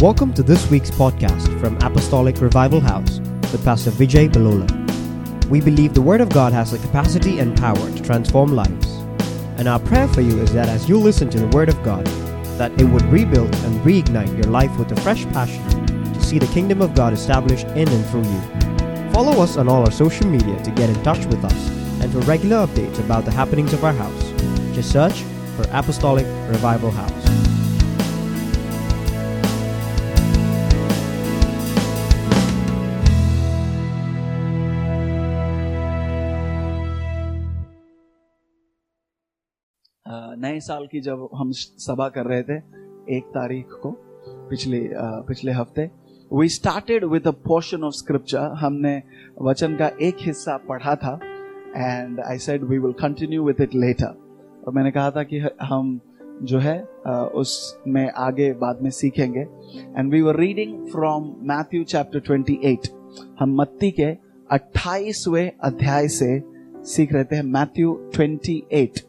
Welcome to this week's podcast from Apostolic Revival House with Pastor Vijay Balola. We believe the Word of God has the capacity and power to transform lives. And our prayer for you is that as you listen to the Word of God, that it would rebuild and reignite your life with a fresh passion to see the kingdom of God established in and through you. Follow us on all our social media to get in touch with us and for regular updates about the happenings of our house. Just search for Apostolic Revival House. नए साल की जब हम सभा कर रहे थे, एक तारीख को, पिछले पिछले हफ़्ते we started with a portion of scripture हमने वचन का एक हिस्सा पढ़ा था and I said we will continue with it later और मैंने कहा था कि हम जो है उसमें आगे बाद में सीखेंगे। And we were reading from Matthew chapter 28 हम मत्ती के 28वें अध्याय से सीख रहे थे Matthew 28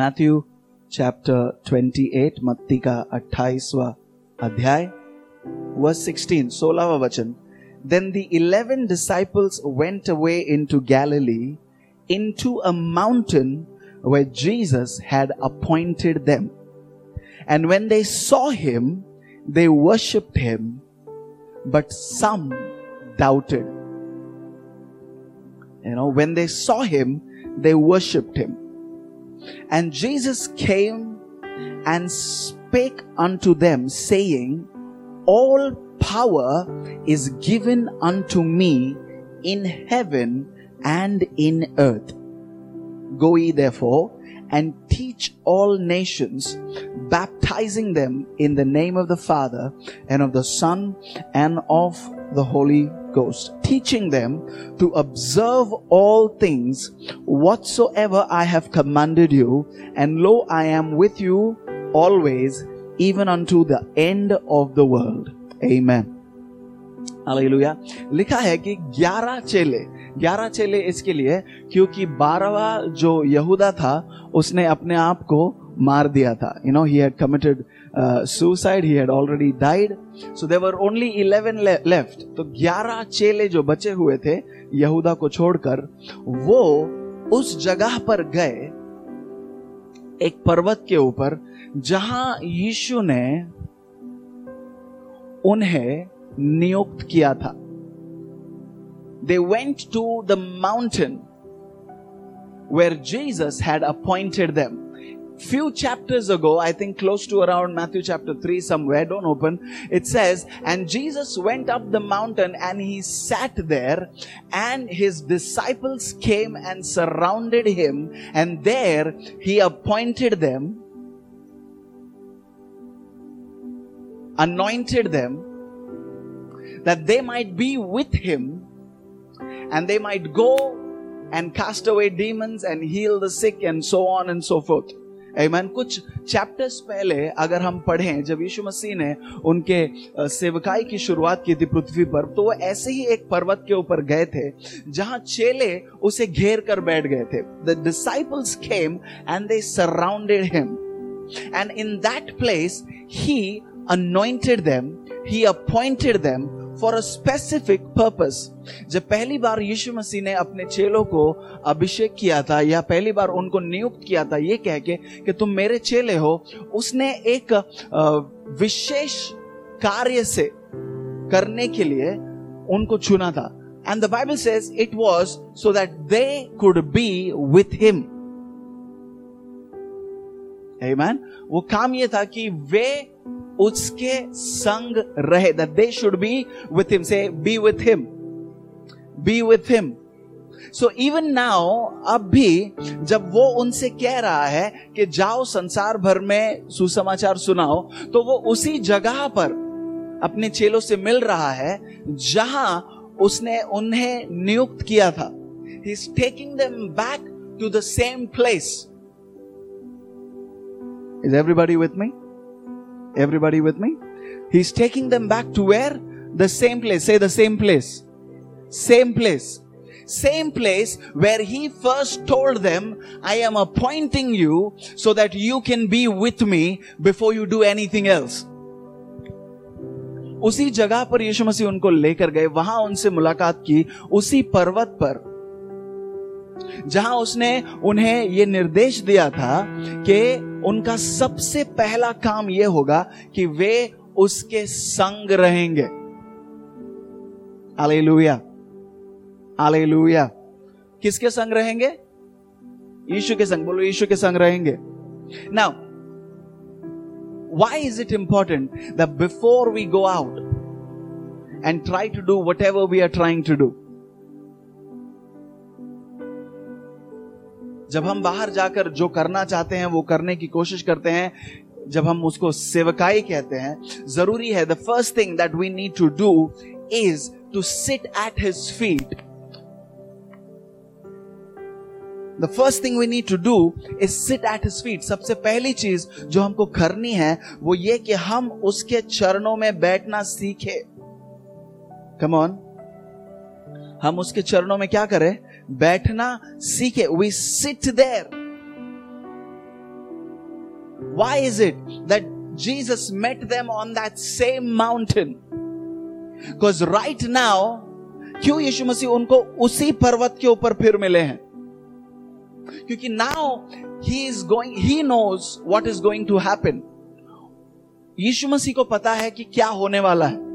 मैथ्यू चैप्टर 28 मत्ती का 28वां अध्याय वर्स 16 सोलहवा वचन Then the eleven disciples went away into Galilee, into a mountain where Jesus had appointed them. And when they saw him, they worshipped him, but some doubted. You know, when they saw him, they worshipped him. And Jesus came and spake unto them, saying, All power is given unto me in heaven and in earth. Go ye therefore and teach all nations, baptizing them in the name of the Father and of the Son and of the Holy Ghost, teaching them to observe all things whatsoever I have commanded you, and lo, I am with you always, even unto the end of the world. Amen. Hallelujah लिखा है कि 11 चेले 11 चेले इसके लिए क्योंकि बारहवा जो यहूदा था उसने अपने आप को मार दिया था you know he had committed suicide he had already died so there were only 11 left तो 11 चेले जो बचे हुए थे, यहूदा को छोड़कर, वो उस जगह पर गए, एक पर्वत के ऊपर, जहाँ यीशु ने उन्हें नियुक्त किया था। They went to the mountain where Jesus had appointed them few chapters ago i think close to around matthew chapter 3 somewhere don't open it says and jesus went up the mountain and he sat there and his disciples came and surrounded him and there he appointed them anointed them that they might be with him and they might go and cast away demons and heal the sick and so on and so forth. Amen. कुछ chapters पहले अगर हम पढ़ें जब यीशु मसीह ने उनके सेवकाई की शुरुआत की थी पृथ्वी पर तो वो ऐसे ही एक पर्वत के ऊपर गए थे जहाँ चेले उसे घेर कर बैठ गए थे the disciples came and they surrounded him And in that place, he anointed them, he appointed them for a specific purpose. जब पहली बार यीशु मसीह ने अपने चेलों को अभिषेक किया था या पहली बार उनको नियुक्त किया था, ये कह के कि तुम मेरे चेले हो, उसने एक विशेष कार्य से करने के लिए उनको चुना था and the Bible says it was so that they could be with him. वो काम ये था कि वे उसके संग रहे that they should be with him say be with him be with him so even now अब भी जब वो उनसे कह रहा है कि जाओ संसार भर में सुसमाचार सुनाओ तो वो उसी जगह पर अपने चेलों से मिल रहा है जहाँ उसने उन्हें नियुक्त किया था। He is taking them back to the same place is everybody with me Everybody with me? He's taking them back to where? The same place. Say the same place. Same place. Same place where he first told them, I am appointing you so that you can be with me before you do anything else. उसी जगह पर यीशु मसीह उनको लेकर गए वहाँ उनसे मुलाकात की उसी पर्वत पर जहाँ उसने उन्हें यह निर्देश दिया था कि उनका सबसे पहला काम यह होगा कि वे उसके संग रहेंगे। आले लुया आले लुया किसके संग रहेंगे? यीशु के संग। बोलो, यीशु के संग रहेंगे। ना why is it important the before we go out and try to do whatever we are trying to do जब हम बाहर जाकर जो करना चाहते हैं, वो करने की कोशिश करते हैं, जब हम उसको सेवकाई कहते हैं, ज़रूरी है the first thing that we need to do is to sit at his feet the first thing we need to do is sit at his feet सबसे पहली चीज़ जो हमको करनी है, वो ये कि हम उसके चरणों में बैठना सीखे। कम ऑन हम उसके चरणों में क्या करें? बैठना सीखे we sit there why is it that Jesus met them on that same mountain because right now क्यों यीशु मसीह उनको उसी पर्वत के ऊपर फिर मिले हैं? क्योंकि now he is going he knows what is going to happen यीशु मसीह को पता है कि क्या होने वाला है।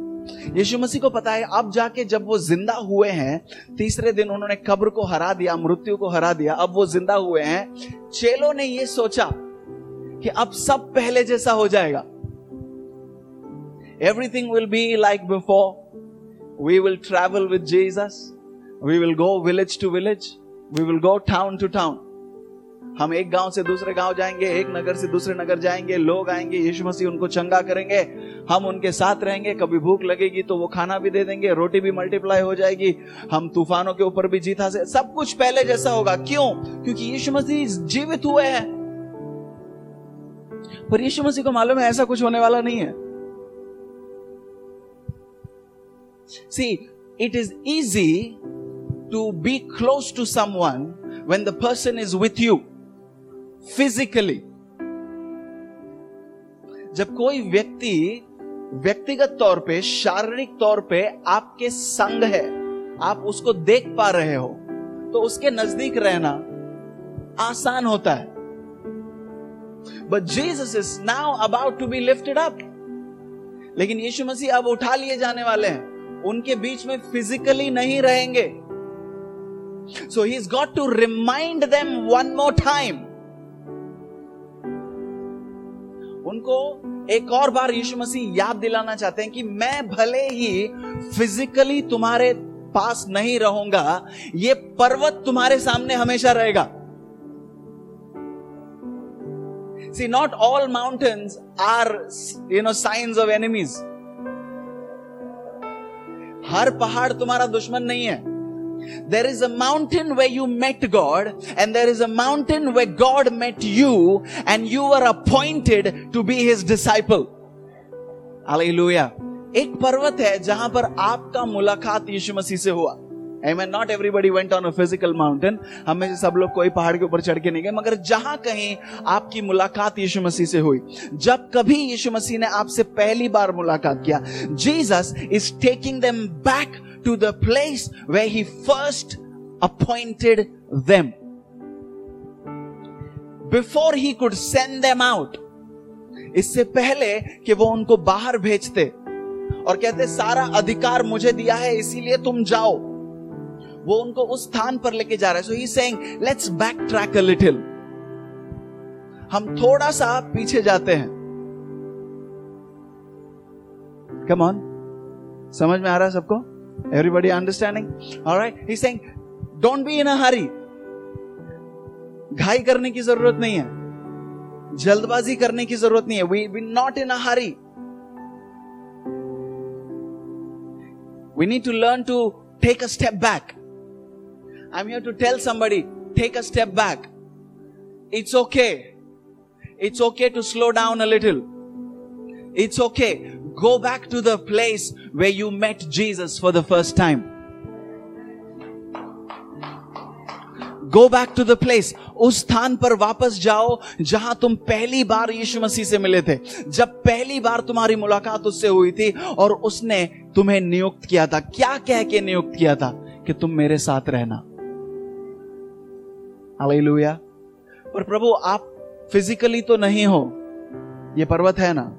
यीशु मसीह को पता है, अब जाके जब वो ज़िंदा हुए हैं, तीसरे दिन उन्होंने कब्र को हरा दिया, मृत्यु को हरा दिया, अब वो ज़िंदा हुए हैं, चेलों ने ये सोचा कि अब सब पहले जैसा हो जाएगा। Everything will be like before we will travel with Jesus we will go village to village we will go town to town हम एक गाँव से दूसरे गाँव जाएँगे, एक नगर से दूसरे नगर जाएँगे, लोग आएँगे, यीशु मसीह उनको चंगा करेंगे, हम उनके साथ रहेंगे, कभी भूख लगेगी तो वो खाना भी दे देंगे, रोटी भी मल्टीप्लाई हो जाएगी, हम तूफानों के ऊपर भी जीत हासिल सब कुछ पहले जैसा होगा, क्यों? क्योंकि यीशु मसीह जीवित हुए हैं। पर यीशु मसीह को मालूम है, ऐसा कुछ होने वाला नहीं है। See it is easy to be close to someone when the person is with you. Physically. जब कोई व्यक्ति व्यक्तिगत तौर पे, शारीरिक तौर पे आपके संग है, आप उसको देख पा रहे हो तो उसके नज़दीक रहना आसान होता है। But Jesus is now about to be lifted up लेकिन यीशु मसीह अब उठा लिए जाने वाले हैं। उनके बीच में फिजिकली नहीं रहेंगे। So he is got to remind them one more time उनको एक और बार यीशु मसीह याद दिलाना चाहते हैं कि मैं भले ही फिजिकली तुम्हारे पास नहीं रहूँगा ये पर्वत तुम्हारे सामने हमेशा रहेगा See, not all mountains are, you know, signs of enemies. हर पहाड़ तुम्हारा दुश्मन नहीं है There is a mountain where you met God, and there is a mountain where God met you, and you were appointed to be His disciple. Hallelujah. एक पर्वत है जहाँ पर आपका मुलाकात यीशु मसीह से हुआ Amen. Not everybody went on a physical mountain. हम में से सब लोग कोई पहाड़ के ऊपर चढ़ के नहीं गए मगर जहाँ कहीं आपकी मुलाकात यीशु मसीह से हुई जब कभी यीशु मसीह ने आपसे पहली बार मुलाकात किया Jesus is taking them back to the place where he first appointed them before he could send them out इससे पहले कि वो उनको बाहर भेजते और कहते, सारा अधिकार मुझे दिया है, इसीलिए तुम जाओ। वो उनको उस स्थान पर लेके जा रहा है। So he saying let's backtrack a little हम थोड़ा सा पीछे जाते हैं। कम ऑन समझ में आ रहा है सबको? Everybody understanding alright he saying don't be in a hurry घाई करने की ज़रूरत नहीं है जल्दबाजी करने की ज़रूरत नहीं है we we not in a hurry we need to learn to take a step back I'm here to tell somebody, take a step back. It's okay. It's okay to slow down a little. It's okay. Go back to the place where you met Jesus for the first time. Go back to the place. उस स्थान पर वापस जाओ जहाँ तुम पहली बार यीशु मसीह से मिले थे। जब पहली बार तुम्हारी मुलाकात उससे हुई थी और उसने तुम्हें नियुक्त किया था। क्या कह के नियुक्त किया था कि तुम मेरे साथ रहना। पर प्रभु, आप फिजिकली तो नहीं हो। ये पर्वत है ना?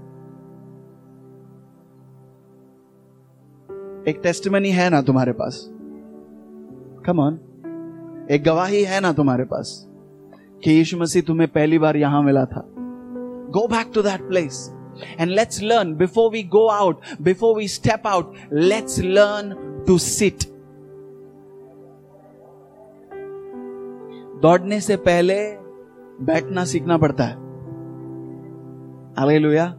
एक टेस्टमनी है ना तुम्हारे पास? कम ऑन एक गवाही है ना तुम्हारे पास? कि यीशु मसीह तुम्हें पहली बार यहाँ मिला था। Go back to that place and let's learn before we go out before we step out let's learn to sit दौड़ने से पहले बैठना सीखना पड़ता है। हालेलुया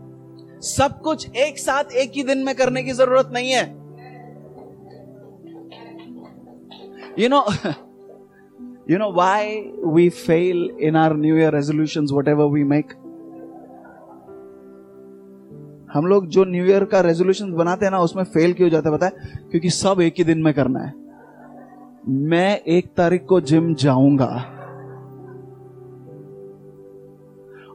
सब कुछ एक साथ एक ही दिन में करने की ज़रूरत नहीं है। No you know why we fail in our new year resolution whatever we make हम लोग जो न्यू ईयर का रेजोल्यूशन बनाते हैं ना, उसमें फेल क्यों जाता है पता है? क्योंकि सब एक ही दिन में करना है। मैं एक तारीख को जिम जाऊँगा।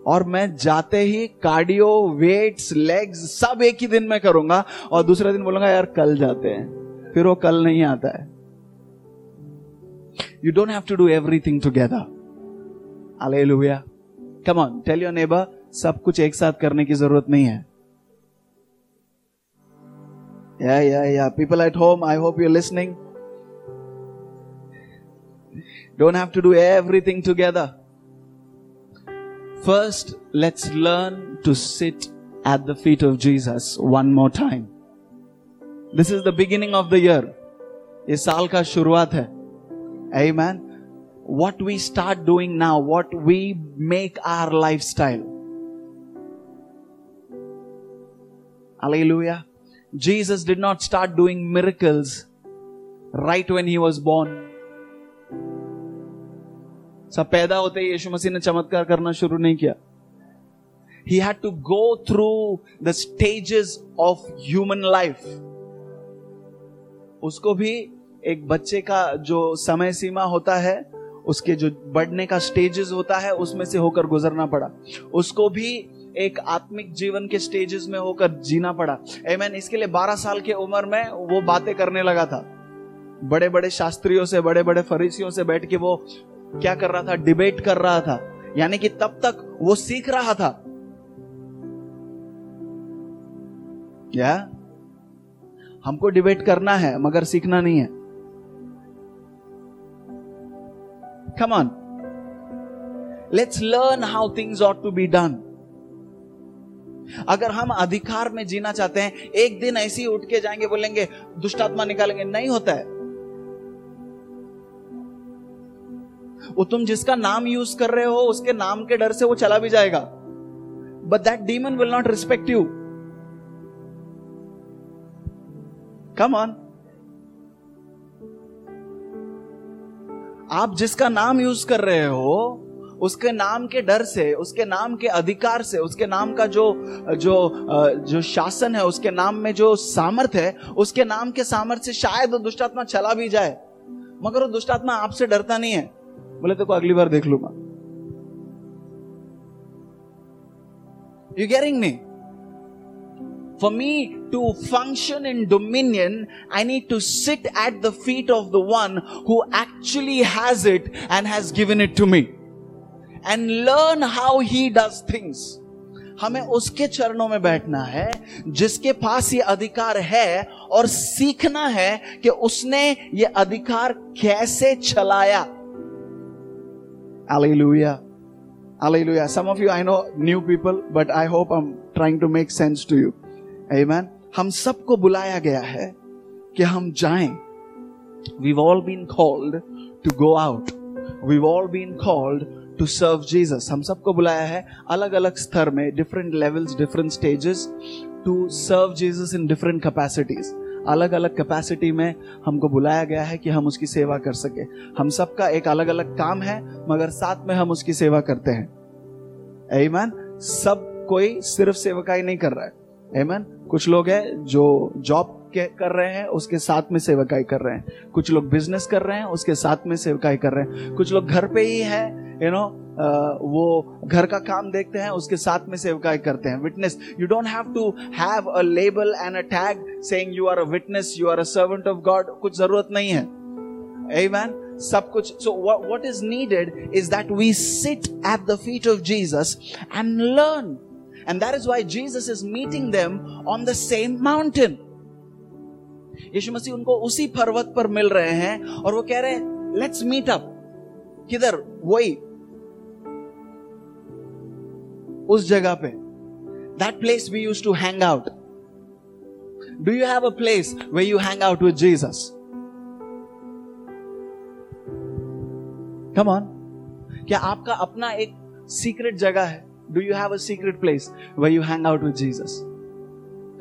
और मैं जाते ही कार्डियो वेट्स लेग्स सब एक ही दिन में करूँगा। और दूसरे दिन बोलूँगा, यार, कल जाते हैं। फिर वो कल नहीं आता है। You don't have to do everything together hallelujah come on tell your neighbour सब कुछ एक साथ करने की जरूरत नहीं है yeah yeah yeah people at home I hope you listening don't have to do everything together First, let's learn to sit at the feet of Jesus one more time. This is the beginning of the year. ये साल का शुरुआत है Amen. What we start doing now, what we make our lifestyle. Hallelujah. Jesus did not start doing miracles right when he was born. सब पैदा होते ही यीशु मसीह ने चमत्कार करना शुरू नहीं किया he had to go through the stages of human life उसको भी एक बच्चे का जो समय सीमा होता है, उसके जो बढ़ने का स्टेजेस होता है, उसमें से होकर गुजरना पड़ा। उसको भी एक आत्मिक जीवन के स्टेजेस में होकर जीना पड़ा। एमैन इसके लिए 12 साल की उम्र में वो बातें करने लगा था। बड़े बड़े शास्त्रियों से बड़े बड़े फरीसियों से बैठ के वो क्या कर रहा था डिबेट कर रहा था। यानी कि तब तक वो सीख रहा था। क्या? हमको डिबेट करना है, मगर सीखना नहीं है। Come on let's learn how things ought to be done अगर हम अधिकार में जीना चाहते हैं, एक दिन ऐसे ही उठ के जाएँगे, बोलेंगे, दुष्टात्मा निकालेंगे, नहीं होता है। वो तुम जिसका नाम यूज़ कर रहे हो, उसके नाम के डर से वो चला भी जाएगा। But that demon will not respect you come on आप जिसका नाम यूज़ कर रहे हो, उसके नाम के डर से, उसके नाम के अधिकार से, उसके नाम का जो जो जो शासन है, उसके नाम में जो सामर्थ है, उसके नाम के सामर्थ्य से शायद वो दुष्टात्मा चला भी जाए। मगर वो दुष्टात्मा आपसे डरता नहीं है। बोले तो को अगली बार देख लूँगा। You getting me For me to function in dominion, I need to sit at the feet of the one who actually has it and has given it to me. And learn how he does things. हमें उसके चरणों में बैठना है जिसके पास ये अधिकार है और सीखना है कि उसने ये अधिकार कैसे चलाया Hallelujah. Hallelujah. Some of you, I know new people, but I hope I'm trying to make sense to you. Amen. हम सबको बुलाया गया है कि हम जाएँ. We've all been called to go out. We've all been called to serve Jesus. हम सबको बुलाया है अलग अलग स्तर में different levels, different stages to serve Jesus in different capacities. अलग अलग कैपेसिटी में हमको बुलाया गया है कि हम उसकी सेवा कर सके हम सबका एक अलग अलग काम है मगर साथ में हम उसकी सेवा करते हैं एमन सब कोई सिर्फ़ सेवकाई नहीं कर रहा है एमन कुछ लोग हैं जो जॉब कर रहे हैं उसके साथ में सेवकाई कर रहे हैं। कुछ लोग बिज़नेस कर रहे हैं उसके साथ में सेवकाई कर रहे हैं। कुछ लोग घर पे ही है यू नो वो घर का काम देखते हैं उसके साथ में सेवकाई करते हैं। Witness you don't have to have a label and a tag saying you are a witness you are a servant of God कुछ ज़रूरत नहीं है। Amen. सब कुछ। So what, is needed is that we sit at the feet of Jesus and learn and that is why Jesus is meeting them on the same mountain. Yeshu Masih उनको उसी पर्वत पर मिल रहे हैं और वो कह रहे हैं लेट्स मीट अप किधर? वही। उस जगह पे। That place we use to hang out do you have a place where you hang out with Jesus come on क्या आपका अपना एक सीक्रेट जगह है? Do you have a secret place where you hang out with Jesus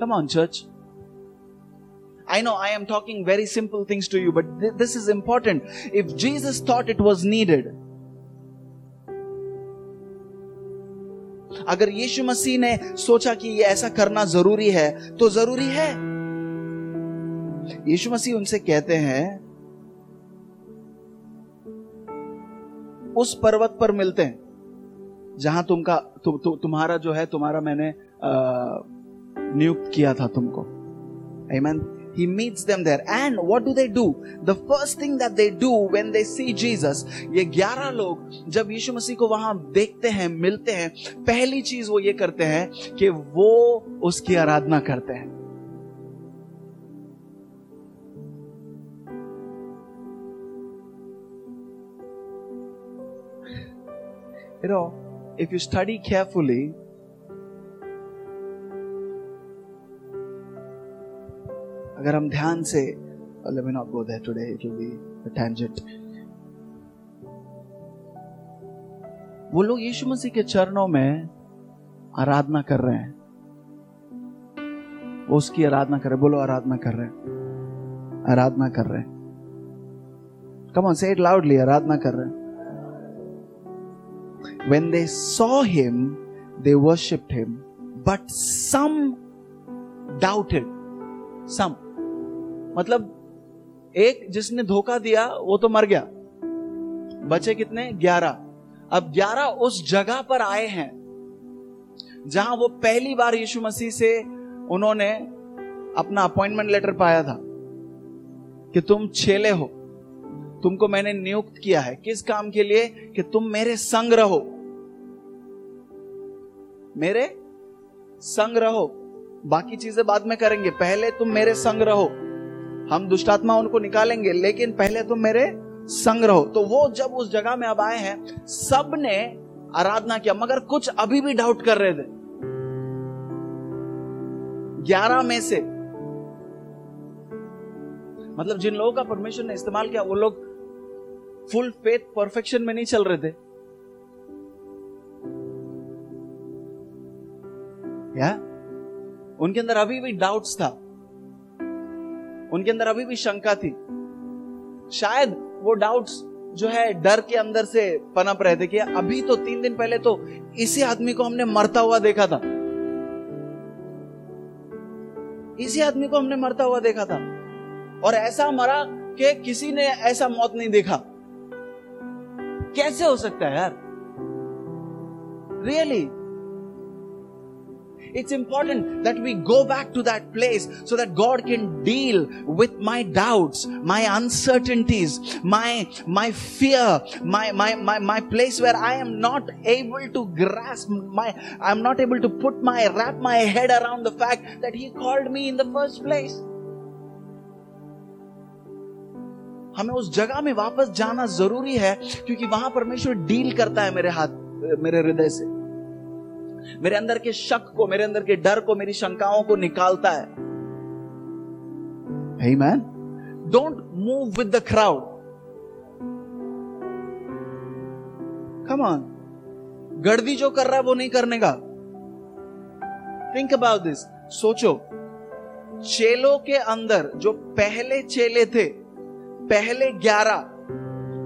come on church I know I am talking very simple things to you, but th- this is important. If Jesus thought it was needed, अगर यीशु मसीह ने सोचा कि ये ऐसा करना ज़रूरी है तो ज़रूरी है। यीशु मसीह उनसे कहते हैं उस पर्वत पर मिलते हैं। जहाँ तुमका तु, तु, तुम्हारा जो है तुम्हारा मैंने नियुक्त किया था तुमको Amen. He meets them there. And what do they do? The first thing that they do when they see Jesus, ये ग्यारह लोग जब यीशु मसीह को वहाँ देखते हैं मिलते हैं पहली चीज़ वो ये करते हैं कि वो उसकी आराधना करते हैं You know, if you study carefully, अगर हम ध्यान से let me not go there today it will be a tangent. वो लोग यीशु मसीह के चरणों में आराधना कर रहे हैं। वो उसकी आराधना कर रहे बोलो आराधना कर रहे हैं। आराधना कर रहे हैं। Come on say it loudly आराधना कर रहे हैं। When they saw him, they worshipped him. But some doubted. Some. मतलब एक जिसने धोखा दिया, वो तो मर गया। बचे कितने? ग्यारह। अब ग्यारह उस जगह पर आए हैं, जहाँ वो पहली बार यीशु मसीह से उन्होंने अपना अपॉइंटमेंट लेटर पाया था, कि तुम छेले हो। तुमको मैंने नियुक्त किया है। किस काम के लिए? कि तुम मेरे संग रहो। मेरे संग रहो। बाकी चीज़ें बाद में करेंगे। पहले तुम मेरे संग रहो। हम दुष्टात्मा उनको निकालेंगे, लेकिन पहले तुम मेरे संग रहो। तो वो जब उस जगह में अब आए हैं सबने आराधना किया, मगर कुछ अभी भी डाउट कर रहे थे। ग्यारह में से मतलब जिन लोगों का परमेश्वर ने इस्तेमाल किया, वो लोग फुल फेथ परफेक्शन में नहीं चल रहे थे। या उनके अंदर अभी भी डाउट्स था। उनके अंदर अभी भी शंका थी। शायद वो डाउट्स जो है डर के अंदर से पनप रहे थे कि अभी तो तीन दिन पहले तो इसी आदमी को हमने मरता हुआ देखा था। इसी आदमी को हमने मरता हुआ देखा था। और ऐसा मरा कि किसी ने ऐसा मौत नहीं देखा। कैसे हो सकता है यार? Really really? It's important that we go back to that place so that God can deal with my doubts, my uncertainties, my, my fear, my, my, my, my place where I am not able to grasp my, I'm not able to put my, wrap my head around the fact that He called me in the first place. हमें उस जगह में वापस जाना जरूरी है क्योंकि वहां परमेश्वर डील करता है मेरे हाथ मेरे हृदय से मेरे अंदर के शक को मेरे अंदर के डर को मेरी शंकाओं को निकालता है Amen. Don't move with the crowd. Come on. गर्दी जो कर रहा है वो नहीं करने का थिंक अबाउट दिस सोचो चेलों के अंदर जो पहले चेले थे पहले ग्यारह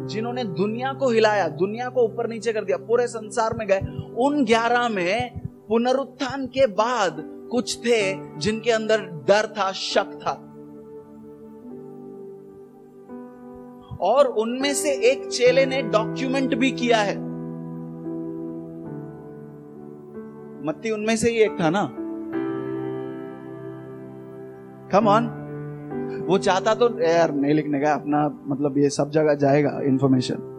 जिन्होंने दुनिया को हिलाया, दुनिया को ऊपर नीचे कर दिया, पूरे संसार में गए। उन ग्यारह में पुनरुत्थान के बाद कुछ थे जिनके अंदर डर था, शक था। और उनमें से एक चेले ने डॉक्यूमेंट भी किया है। मत्ती, उनमें से ही एक था ना? कम ऑन वो चाहता तो यार, नहीं लिखने का, अपना मतलब ये सब जगह जाएगा इंफॉर्मेशन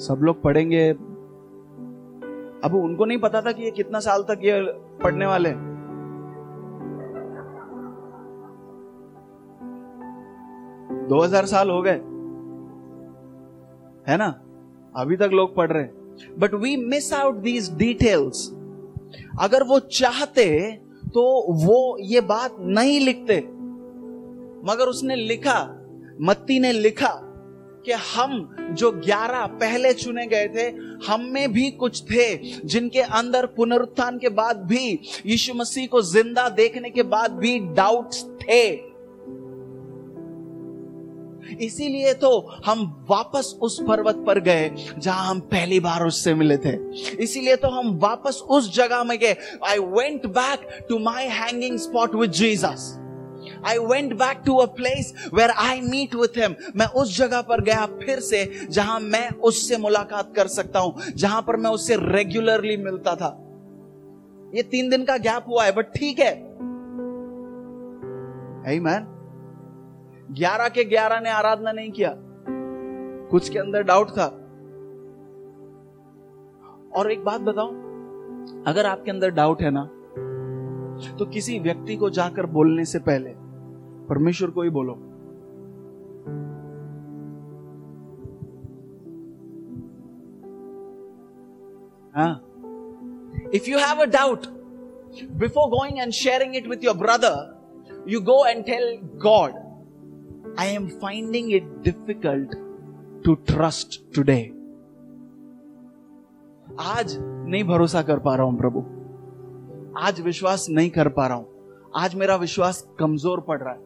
सब लोग पढ़ेंगे। अब उनको नहीं पता था कि ये कितना साल तक ये पढ़ने वाले हैं। दो हज़ार साल हो गए। है ना? अभी तक लोग पढ़ रहे but we miss out these details अगर वो चाहते तो वो ये बात नहीं लिखते। मगर उसने लिखा, मत्ती ने लिखा कि हम जो ग्यारह पहले चुने गए थे, हम में भी कुछ थे, जिनके अंदर पुनरुत्थान के बाद भी, यीशु मसीह को ज़िंदा देखने के बाद भी डाउट्स थे। इसीलिए तो हम वापस उस पर्वत पर गए, जहाँ हम पहली बार उससे मिले थे। इसीलिए तो हम वापस उस जगह में गए। I went back to my hanging spot with Jesus I went back to a place where I meet with him मैं उस जगह पर गया फिर से, जहाँ मैं उससे मुलाकात कर सकता हूँ, जहाँ पर मैं उससे रेगुलरली मिलता था। ये तीन दिन का गैप हुआ है बट ठीक है। मैन ग्यारह के ग्यारह ने आराधना नहीं किया। कुछ के अंदर डाउट था। और एक बात बताओ अगर आपके अंदर डाउट है ना तो किसी व्यक्ति को जाकर बोलने से पहले परमेश्वर को ही बोलो। हाँ। If you have a doubt before going and sharing it with your brother you go and tell God I am finding it difficult to trust today. आज नहीं भरोसा कर पा रहा हूँ प्रभु। आज विश्वास नहीं कर पा रहा हूँ। आज मेरा विश्वास कमज़ोर पड़ रहा है।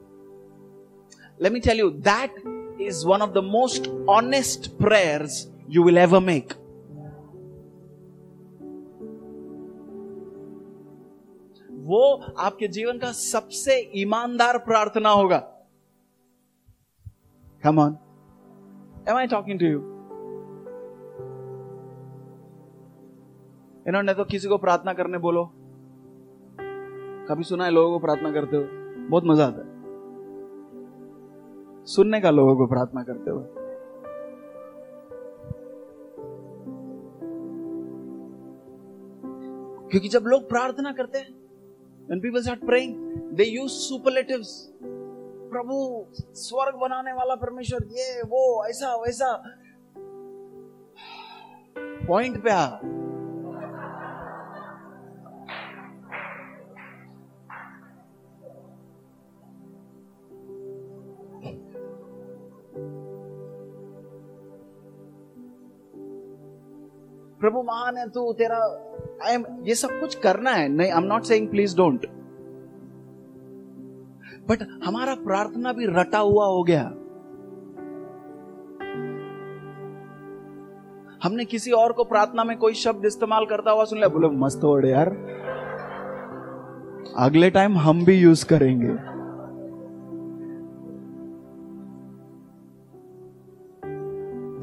Let me tell you that is one of the most honest prayers you will ever make वो आपके जीवन का सबसे ईमानदार प्रार्थना होगा। Come on. Am I talking to you? इन्होंने तो किसी को प्रार्थना करने बोलो। कभी सुना है लोगों को प्रार्थना करते हो? बहुत मज़ा आता है। सुनने का लोगों को प्रार्थना करते हुए क्योंकि जब लोग प्रार्थना करते हैं, when people start praying, they use superlatives प्रभु स्वर्ग बनाने वाला परमेश्वर, ये, वो, ऐसा, वैसा। पॉइंट पे आ। प्रभु महान है तू, तेरा आई एम ये सब कुछ करना है। नहीं I am not saying please don't but हमारा प्रार्थना भी रटा हुआ हो गया। हमने किसी और को प्रार्थना में कोई शब्द इस्तेमाल करता हुआ सुन लिया, बोले, मस्त वर्ड यार। अगले टाइम हम भी यूज़ करेंगे।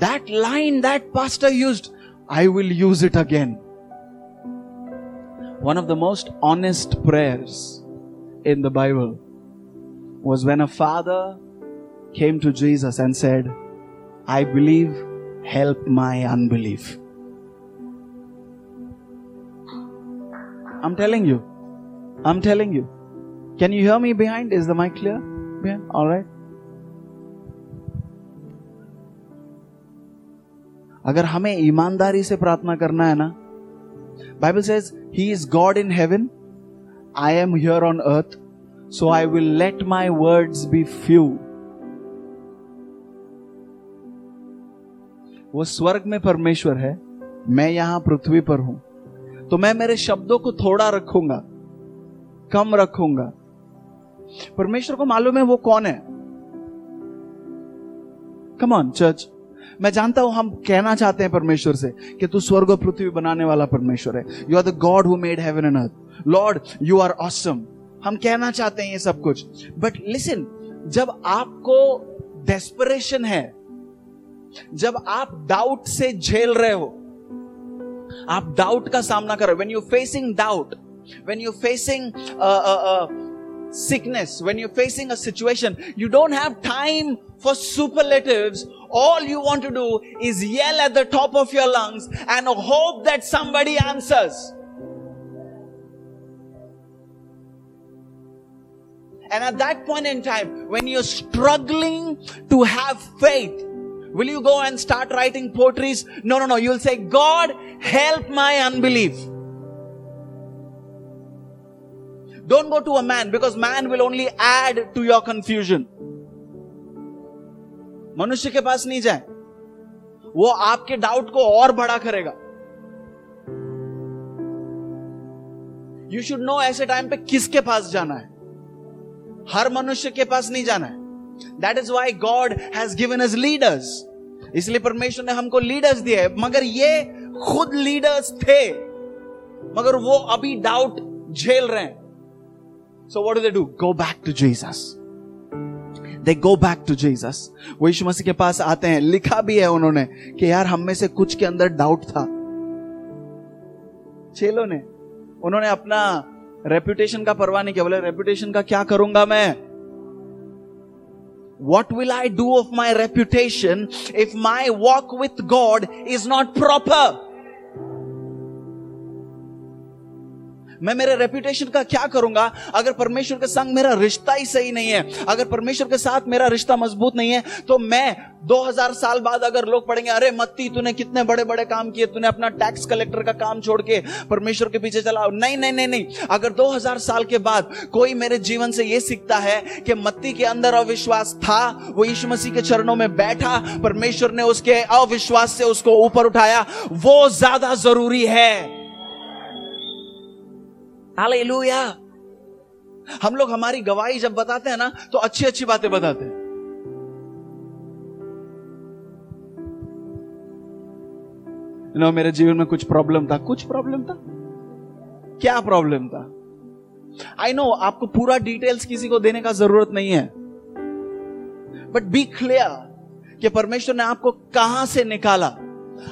That line that pastor use I will use it again one of the most honest prayers in the Bible was when a father came to Jesus and said, I believe, help my unbelief. I'm telling you. I'm telling you. Can you hear me behind? Is the mic clear? Yeah, all right. अगर हमें ईमानदारी से प्रार्थना करना है ना Bible says he is God in heaven I am here on earth So I will let my words be few. वो स्वर्ग में परमेश्वर है। मैं यहाँ पृथ्वी पर हूँ। तो मैं मेरे शब्दों को थोड़ा रखूँगा। कम रखूँगा। परमेश्वर को मालूम है वो कौन है। कम ऑन चर्च मैं जानता हूँ हम कहना चाहते हैं परमेश्वर से कि तू स्वर्ग और पृथ्वी बनाने वाला परमेश्वर है। You are the God who made heaven and earth Lord you are awesome हम कहना चाहते हैं ये सब कुछ। बट लिसन जब आपको डेस्परेशन है, जब आप डाउट से झेल रहे हो, आप डाउट का सामना करो when you facing doubt when you facing sickness when you facing situation you don't have time for superlative all you want to do is yell at the top of your lungs and hope that somebody answers And at that point in time, when you're struggling to have faith, will you go and start writing poetries? No, no, no. You'll say, God, help my unbelief. Don't go to a man because man will only add to your confusion. मनुष्य के पास नहीं जाए वो आपके doubt को और बड़ा करेगा यू शुड नो ऐसे टाइम पे किसके पास जाना है हर मनुष्य के पास नहीं जाना है। That is why God has given us leaders इसलिए परमेश्वर ने हमको लीडर्स दिए मगर ये खुद लीडर्स थे। मगर वो अभी डाउट झेल रहे हैं। So what do they do? Go back to Jesus. They go back to Jesus. वो यीशु मसीह के पास आते हैं। लिखा भी है उन्होंने कि यार हम में से कुछ के अंदर डाउट था। चेलो ने, उन्होंने अपना रेप्यूटेशन का परवाह नहीं किया, बोले रेप्यूटेशन का क्या करूँगा मैं? What will I do of my reputation if my walk with God is not proper मैं मेरे रेपुटेशन का क्या करूँगा? अगर परमेश्वर के संग मेरा रिश्ता ही सही नहीं है, अगर परमेश्वर के साथ मेरा रिश्ता मज़बूत नहीं है तो मैं 2000 साल बाद अगर लोग पढ़ेंगे, अरे मत्ती, तूने कितने बड़े बड़े काम किए, तूने अपना टैक्स कलेक्टर का काम छोड़ के परमेश्वर के पीछे चला? नहीं नहीं नहीं नहीं। अगर 2000 साल के बाद कोई मेरे जीवन से यह सीखता है कि मत्ती के अंदर अविश्वास था, वो यीशु मसीह के चरणों में बैठा, परमेश्वर ने उसके अविश्वास से उसको ऊपर उठाया, वो ज़्यादा ज़रूरी है। हालेलुया हम लोग हमारी गवाही जब बताते हैं ना तो अच्छी अच्छी बातें बताते हैं। नो मेरे जीवन में कुछ प्रॉब्लम था, कुछ प्रॉब्लम था। क्या प्रॉब्लम था? आई नो आपको पूरा डिटेल्स किसी को देने का ज़रूरत नहीं है। बट बी क्लियर कि परमेश्वर ने आपको कहाँ से निकाला।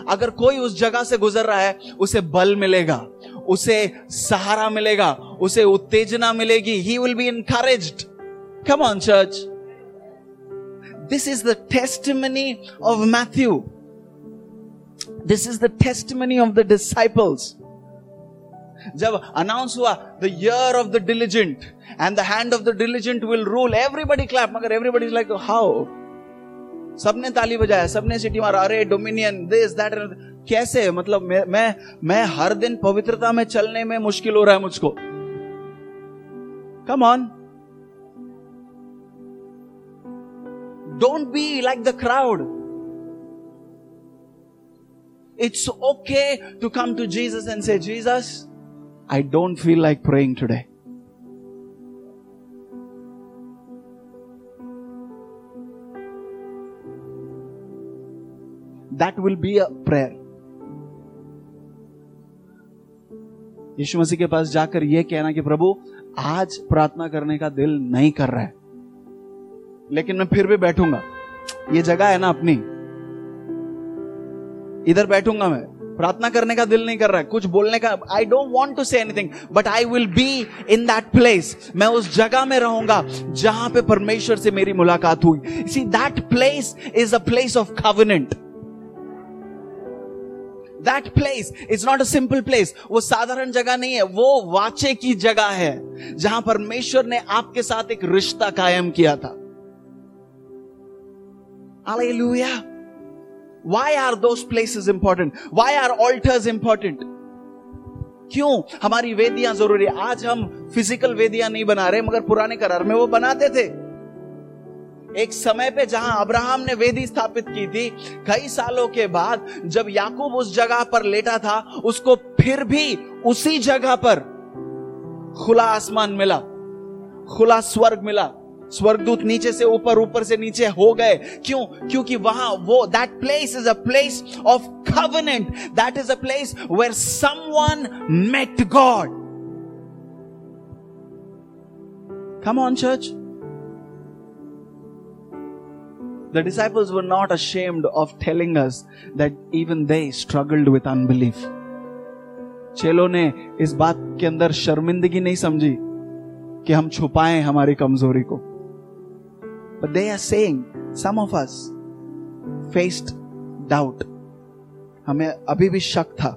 अगर कोई उस जगह से गुजर रहा है, उसे बल मिलेगा। उसे सहारा मिलेगा, उसे उत्तेजना मिलेगी। He will be encourage come on church this is the testimony of Matthew this is the testimony of the disciples जब अनाउंस हुआ the year of the diligent and the hand of the diligent will rule everybody clap मगर everybody like how सबने ताली बजाया, सबने सिटी मारा, अरे डोमिनियन दिस दैट कैसे? मतलब मैं मैं मैं हर दिन पवित्रता में चलने में मुश्किल हो रहा है मुझको। Come on don't be like the crowd it's okay to come to Jesus and say Jesus I don't feel like praying today that will be a prayer. Yeshu Masih के पास जाकर यह कहना कि प्रभु, आज प्रार्थना करने का दिल नहीं कर रहा है। लेकिन मैं फिर भी बैठूँगा। ये जगह है ना अपनी। इधर बैठूँगा मैं। प्रार्थना करने का दिल नहीं कर रहा है। कुछ बोलने का I don't want to say anything but I will be in that place मैं उस जगह में रहूँगा जहाँ पे परमेश्वर से मेरी मुलाकात हुई। See that place is a place of covenant that place is not a simple place वो साधारण जगह नहीं है, वो वाचे की जगह है, जहाँ परमेश्वर ने आपके साथ एक रिश्ता कायम किया था Hallelujah. Why are those places important? Why are altars important? क्यों हमारी वेदियाँ ज़रूरी आज हम फ़िज़िकल वेदियाँ नहीं बना रहे, मगर पुराने करार में वो बनाते थे एक समय पे जहाँ अब्राहम ने वेदी स्थापित की थी, कई सालों के बाद जब याकूब उस जगह पर लेटा था, उसको फिर भी उसी जगह पर खुला आसमान मिला, खुला स्वर्ग मिला। स्वर्गदूत नीचे से ऊपर ऊपर से नीचे हो गए। क्यों? क्योंकि वहाँ वो that place is a place of covenant that is a place where someone met God come on church The disciples were not ashamed of telling us that even they struggled with unbelief. चेलों ने इस बात के अंदर शर्मिंदगी नहीं समझी कि हम छुपाएँ हमारी कमज़ोरी को But they are saying, some of us faced doubt. हमें अभी भी शक था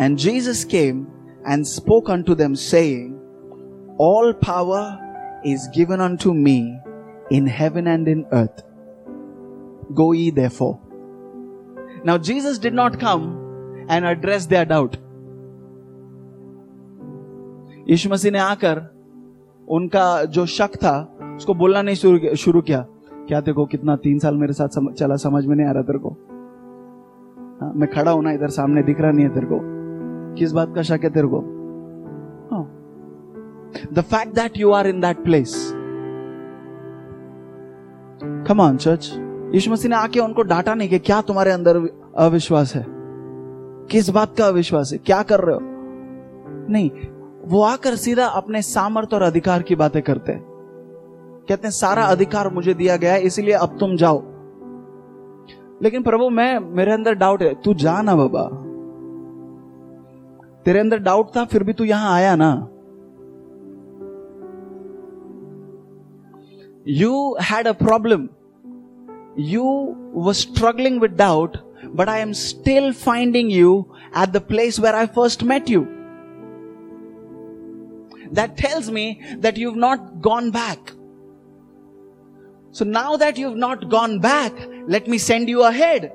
And Jesus came and spoke unto them, saying, All power is given unto me in heaven and in earth. Go ye therefore. Now, Jesus did not come and address their doubt. Yeshu Masih ने आकर उनका जो शक था उसको बोलना नहीं शुरू शुरू किया क्या को कितना तीन साल मेरे साथ सम, चला समझ में नहीं आ रहा तेरे को हाँ, मैं खड़ा हूँ ना इधर सामने दिख रहा नहीं है तेरे को किस बात का शक है तेरे को the fact that you are in that place come on church Yeshu Masih ने आके उनको डांटा नहीं कि क्या तुम्हारे अंदर अविश्वास है? किस बात का अविश्वास है? क्या कर रहे हो? नहीं वो आकर सीधा अपने सामर्थ और अधिकार की बातें करते हैं। कहते हैं सारा अधिकार मुझे दिया गया है इसलिए अब तुम जाओ। लेकिन प्रभु मैं मेरे अंदर डाउट है। तू जा ना बाबा। तेरे अंदर डाउट था फिर भी तू यहाँ आया ना। You had a problem you were struggling with doubt but I am still finding you at the place where I first met you that tells me that you not gone back So now that you've not gone back, let me send you ahead.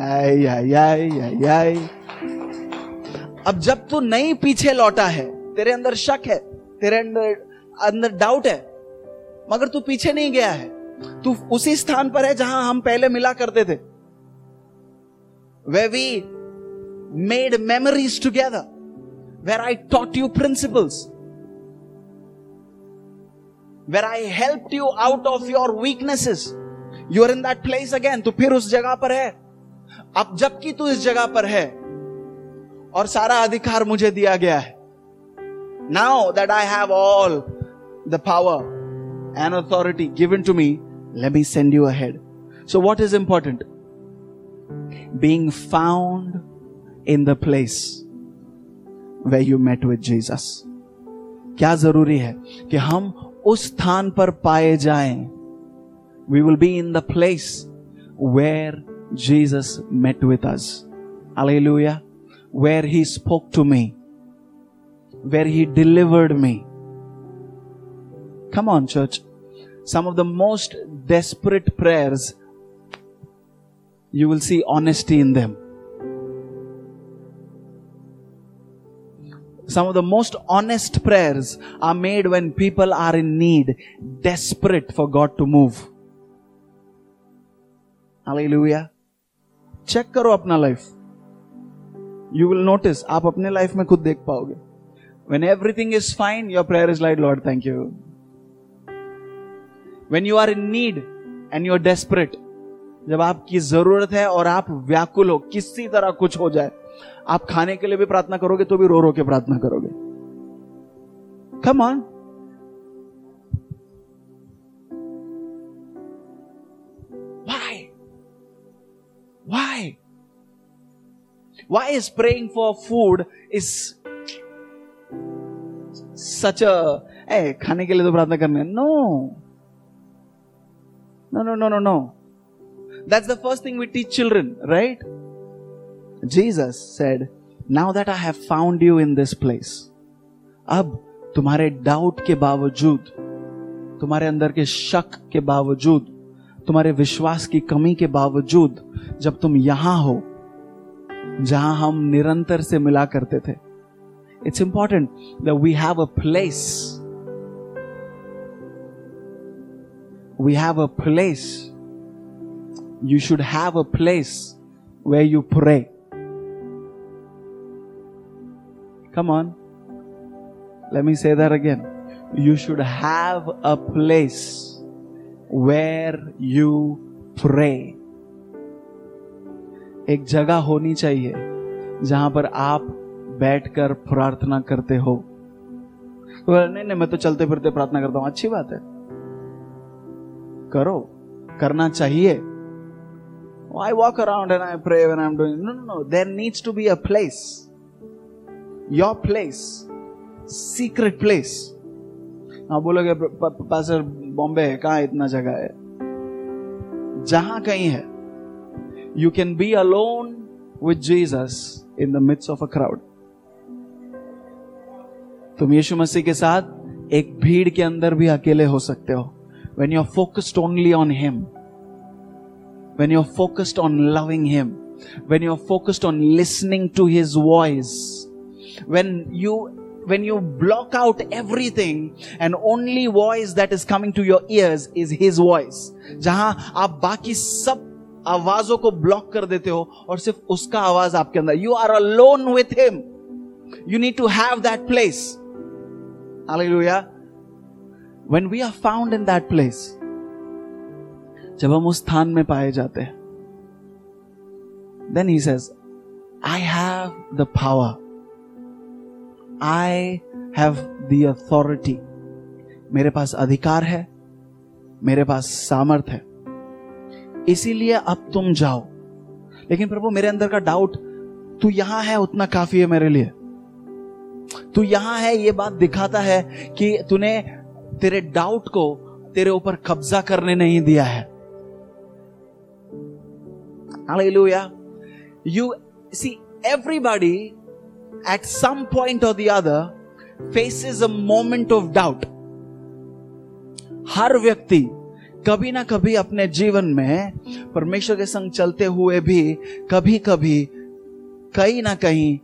I I I I I अब जब तू नहीं पीछे लौटा है तेरे अंदर शक है तेरे अंदर अंदर डाउट है। मगर तू पीछे नहीं गया है। तू उसी स्थान पर है जहाँ हम पहले मिला करते थे। Where we made memories together where I taught you principles where I helped you out of your weaknesses. You are in that place again. तो फिर उस जगह पर है। अब जबकि तू इस जगह पर है, और सारा अधिकार मुझे दिया गया है। Now that I have all the power and authority given to me, let me send you ahead. So, what is important? Being found in the place where you met with Jesus. क्या जरूरी है कि हम उस स्थान पर पाए जाएं we will be in the place where Jesus met with us hallelujah where he spoke to me where he delivered me Come on church some of the most desperate prayers, you will see honesty in them. Some of the most honest prayers are made when people are in need, desperate for God to move. Hallelujah. Check करो अपना life you will notice आप अपने life में खुद देख पाओगे when everything is fine your prayer is light Lord thank you when you are in need and you are desperate जब आपकी ज़रूरत है और आप व्याकुल हो, किसी तरह कुछ हो जाए, आप खाने के लिए भी प्रार्थना करोगे तो भी रो रो के प्रार्थना करोगे। Come on why? Why? Is praying for food is such a a खाने के लिए तो प्रार्थना करने no no no no no no that's the first thing we teach children right Jesus said, Now that I have found you in this place, अब तुम्हारे doubt के बावजूद तुम्हारे अंदर के शक के बावजूद तुम्हारे विश्वास की कमी के बावजूद जब तुम यहाँ हो जहाँ हम निरंतर से मिला करते थे it's important that we have a place we have a place you should have a place where you pray Come on. Let me say that again. You should have a place where you pray. एक जगह होनी चाहिए जहाँ पर आप बैठकर प्रार्थना करते हो नहीं नहीं, मैं तो चलते फिरते प्रार्थना करता हूँ अच्छी बात है करो करना चाहिए I walk around and I pray when I'm doing. No, no, no. There needs to be a place. Your place. Secret place. हाँ बोलोगे पासर बॉम्बे है कहा इतना जगह है जहाँ कहीं है you can be alone with Jesus in the midst of a crowd तुम यीशु मसीह के साथ एक भीड़ के अंदर भी अकेले हो सकते हो when you are focused only on him when you're focused on loving Him, when you're focused on listening to His voice, when you when you block out everything and only voice that is coming to your ears is his voice जहां आप बाकी सब आवाजों को block कर देते हो और सिर्फ उसका आवाज आपके अंदर you are alone with him you need to have that place hallelujah when we are found in that place जब हम उस स्थान में पाए जाते हैं then he says I have the power I have the authority मेरे पास अधिकार है, मेरे पास सामर्थ है. इसीलिए अब तुम जाओ. लेकिन प्रभु, मेरे अंदर का डाउट तू यहाँ है, उतना काफ़ी है मेरे लिए. तू यहाँ है, ये बात दिखाता है कि तूने तेरे डाउट को तेरे ऊपर कब्जा करने नहीं दिया है Hallelujah. You see, everybody at some point or the other faces a moment of doubt. हर व्यक्ति कभी ना कभी अपने जीवन में परमेश्वर के संग चलते हुए भी कभी कभी कहीं ना कहीं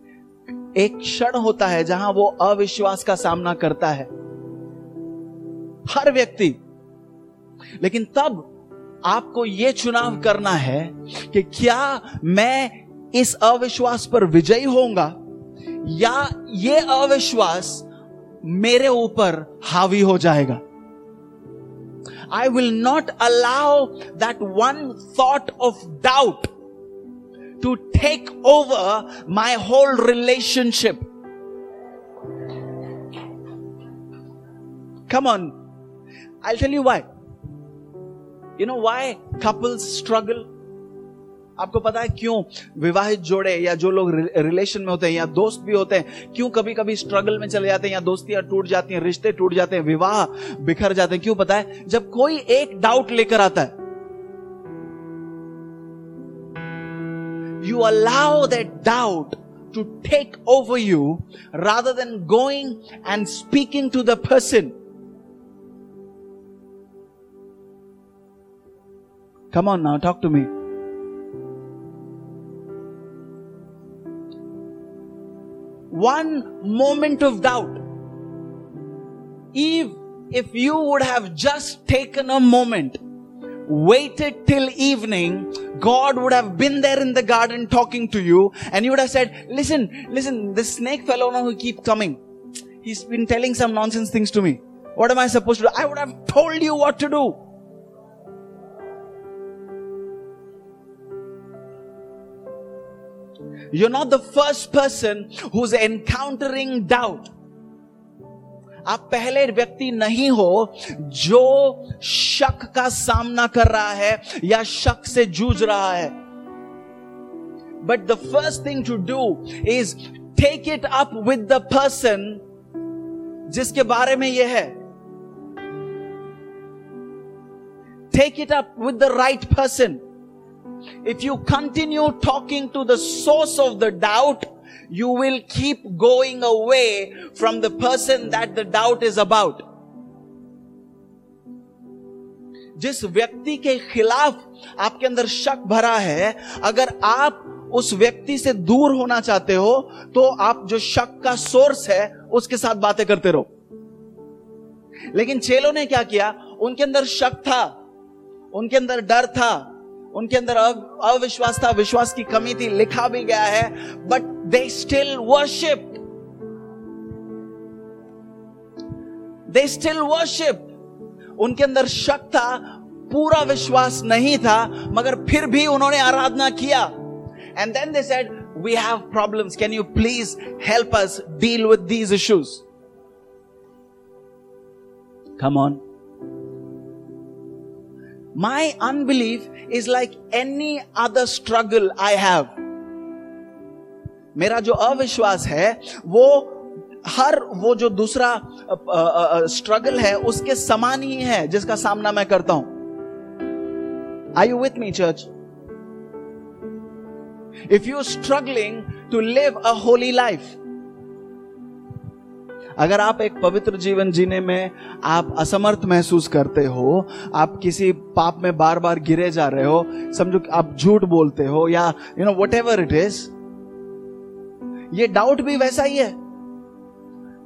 एक क्षण होता है जहाँ वो अविश्वास का सामना करता है हर व्यक्ति। लेकिन तब आपको यह चुनाव करना है कि क्या मैं इस अविश्वास पर विजयी होऊँगा, या ये अविश्वास मेरे ऊपर हावी हो जाएगा। I will not allow that one thought of doubt to take over my whole relationship Come on. I'll tell you why. You know why couples struggle आपको पता है क्यों विवाहित जोड़े या जो लोग रिलेशन में होते हैं या दोस्त भी होते हैं, क्यों कभी कभी स्ट्रगल में चले जाते हैं या दोस्तियाँ टूट जाती हैं, रिश्ते टूट जाते हैं, विवाह बिखर जाते हैं, क्यों पता है? जब कोई एक डाउट लेकर आता है you allow that doubt to take over you rather than going and speaking to the person Come on now, talk to me. One moment of doubt. Eve, if you would have just taken a moment, waited till evening, God would have been there in the garden talking to you, and you would have said, Listen, listen, this snake fellow now who keep coming. He's been telling some nonsense things to me. What am I supposed to do? I would have told you what to do. You're not the first person who's encountering doubt. आप पहले व्यक्ति नहीं हो जो शक का सामना कर रहा है या शक से जूझ रहा है। But the first thing to do is take it up with the person जिसके बारे में यह है। Take it up with the right person if you continue talking to the source of the doubt, you will keep going away from the person that the doubt is about. जिस व्यक्ति के खिलाफ आपके अंदर शक भरा है अगर आप उस व्यक्ति से दूर होना चाहते हो तो आप जो शक का सोर्स है उसके साथ बातें करते रहो लेकिन चेलों ने क्या किया उनके अंदर शक था उनके अंदर डर था उनके अंदर अविश्वास था, विश्वास की कमी थी, लिखा भी गया है but they still worship they still worship उनके अंदर शक था, पूरा विश्वास नहीं था, मगर फिर भी उन्होंने आराधना किया। And then they said we have problems can you please help us deal with these issues come on My unbelief is like any other struggle I have. मेरा जो अविश्वास है, वो हर, वो जो दूसरा स्ट्रगल है, उसके समान ही है, जिसका सामना मैं करता हूँ I you with me church if you struggling to live a holy life अगर आप एक पवित्र जीवन जीने में आप असमर्थ महसूस करते हो, आप किसी पाप में बार बार गिरे जा रहे हो, समझो आप झूठ बोलते हो या you know whatever it is ये डाउट भी वैसा ही है।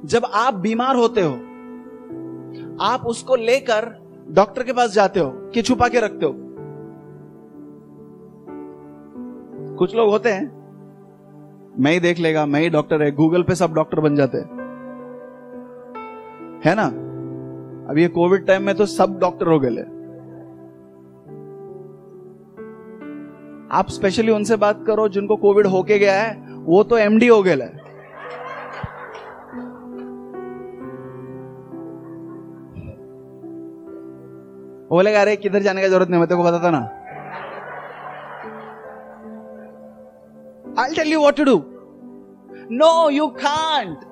जब आप बीमार होते हो, आप उसको लेकर डॉक्टर के पास जाते हो, कि छुपा के रखते हो। कुछ लोग होते हैं, मैं ही देख लेगा, मैं ही डॉक्टर है गूगल पे सब डॉक्टर बन जाते हैं। है ना अब ये कोविड टाइम में तो सब डॉक्टर हो गए आप स्पेशली उनसे बात करो जिनको कोविड होके गया है वो तो एमडी हो गए बोलेगा अरे किधर जाने की ज़रूरत नहीं मैं तेरे को बताता ना I'll tell you what to do. No, you can't.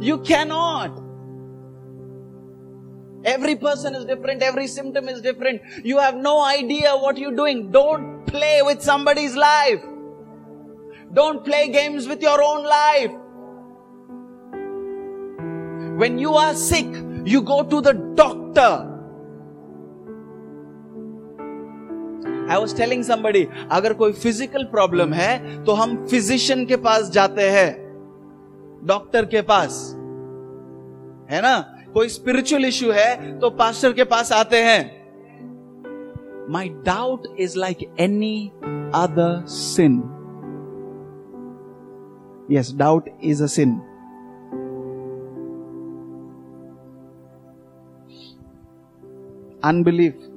You cannot. Every person is different. Every symptom is different. You have no idea what you're doing. Don't play with somebody's life. Don't play games with your own life. When you are sick, you go to the doctor. I was telling somebody अगर कोई physical problem है तो हम physician के पास जाते हैं doctor के पास है ना कोई स्पिरिचुअल इश्यू है तो पास्टर के पास आते हैं। My doubt is like any other sin yes doubt is a sin unbelief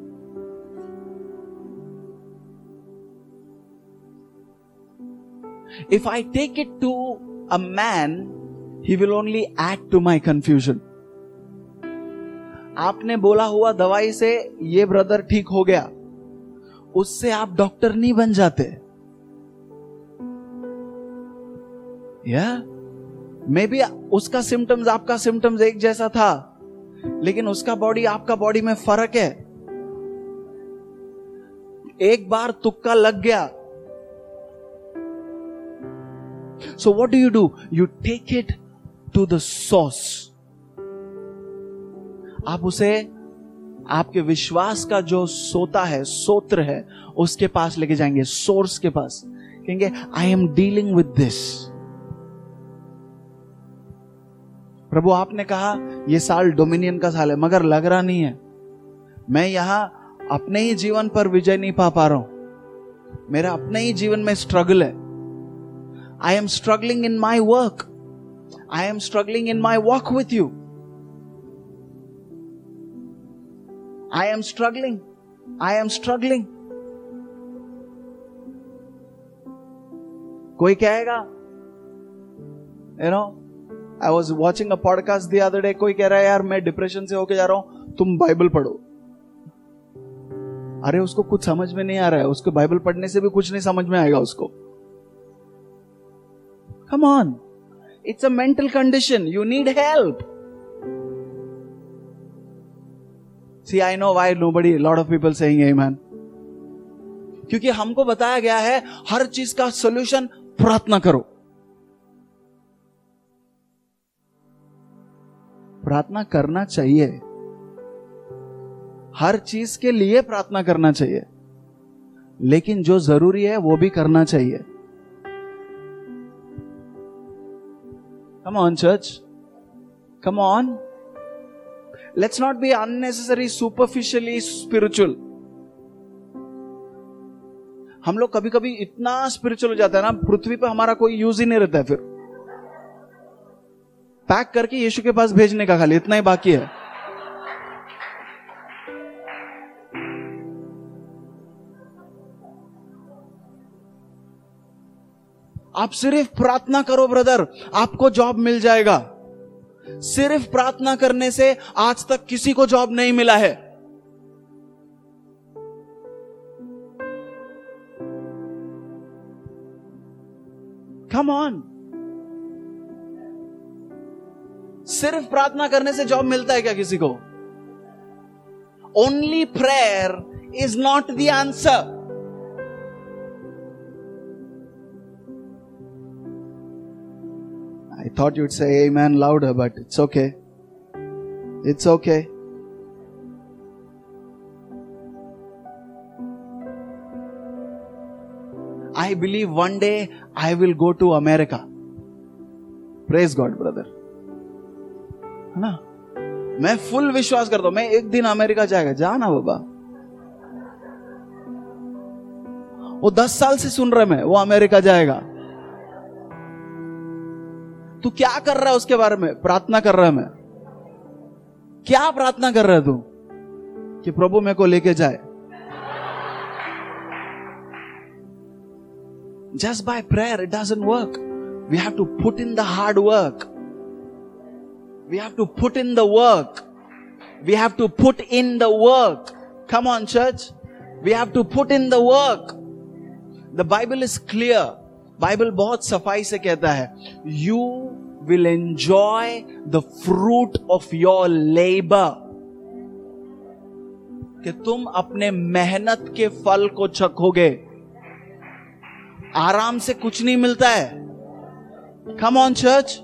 If I take it to a man, he will only add to my confusion. आपने बोला हुआ दवाई से ये ब्रदर ठीक हो गया, उससे आप डॉक्टर नहीं बन जाते। या मे बी उसका सिम्टम्स आपका सिम्टम्स एक जैसा था, लेकिन उसका बॉडी आपका बॉडी में फ़र्क है। एक बार तुक्का लग गया। So what do you do you take it to the source. आप उसे, आपके विश्वास का जो सोता है, सोत्र है, उसके पास लेके जाएँगे सोर्स के पास। कहेंगे I am dealing with this प्रभु, आपने कहा यह साल डोमिनियन का साल है, मगर लग रहा नहीं है। मैं यहाँ अपने ही जीवन पर विजय नहीं पा पा रहा हूँ। मेरा अपने ही जीवन में स्ट्रगल है। I am struggling in my work I am struggling in my walk with you. I am struggling. I am struggling. कोई कहेगा you know I was watching a podcast the other day कोई कह रहा है, यार, मैं depression से होके जा रहा हूँ, तुम बाइबल पढ़ो अरे, उसको कुछ समझ में नहीं आ रहा है, उसको बाइबल पढ़ने से भी कुछ नहीं समझ में आएगा उसको Come on. It's a mental condition. You need help. See, I know why nobody, a lot of people saying amen. क्योंकि हमको बताया गया है हर चीज़ का सोल्यूशन प्रार्थना करो। प्रार्थना करना चाहिए। हर चीज़ के लिए प्रार्थना करना चाहिए। लेकिन जो ज़रूरी है वो भी करना चाहिए। Come on church come on. Let's not be unnecessary, superficially spiritual. हम लोग कभी कभी इतना स्पिरिचुअल हो जाता है ना पृथ्वी पर हमारा कोई यूज़ ही नहीं रहता है फिर। पैक करके यीशु के पास भेजने का खाली इतना ही बाकी है। आप सिर्फ़ प्रार्थना करो ब्रदर आपको जॉब मिल जाएगा। सिर्फ़ प्रार्थना करने से आज तक किसी को जॉब नहीं मिला है। कम ऑन सिर्फ़ प्रार्थना करने से जॉब मिलता है क्या किसी को? Only prayer is not the answer thought you'd say amen louder, but it's okay. It's okay. I believe one day I will go to America. Praise God, brother. है ना मैं फुल विश्वास करता हूँ मैं एक दिन अमेरिका जाएगा जा ना बाबा वो दस साल से सुन रहे मैं वो अमेरिका जाएगा तू क्या कर रहा है उसके बारे में? प्रार्थना कर रहा है मैं। क्या प्रार्थना कर रहा है तू? कि प्रभु मेरे को लेके जाए। Just by prayer it doesn't work we have to put in the hard work we have to put in the work we have to put in the work come on church we have to put in the work the Bible is clear Bible बहुत सफ़ाई से कहता है you Will enjoy the fruit of your labour कि तुम अपने मेहनत के फल को चखोगे आराम से कुछ नहीं मिलता है come on church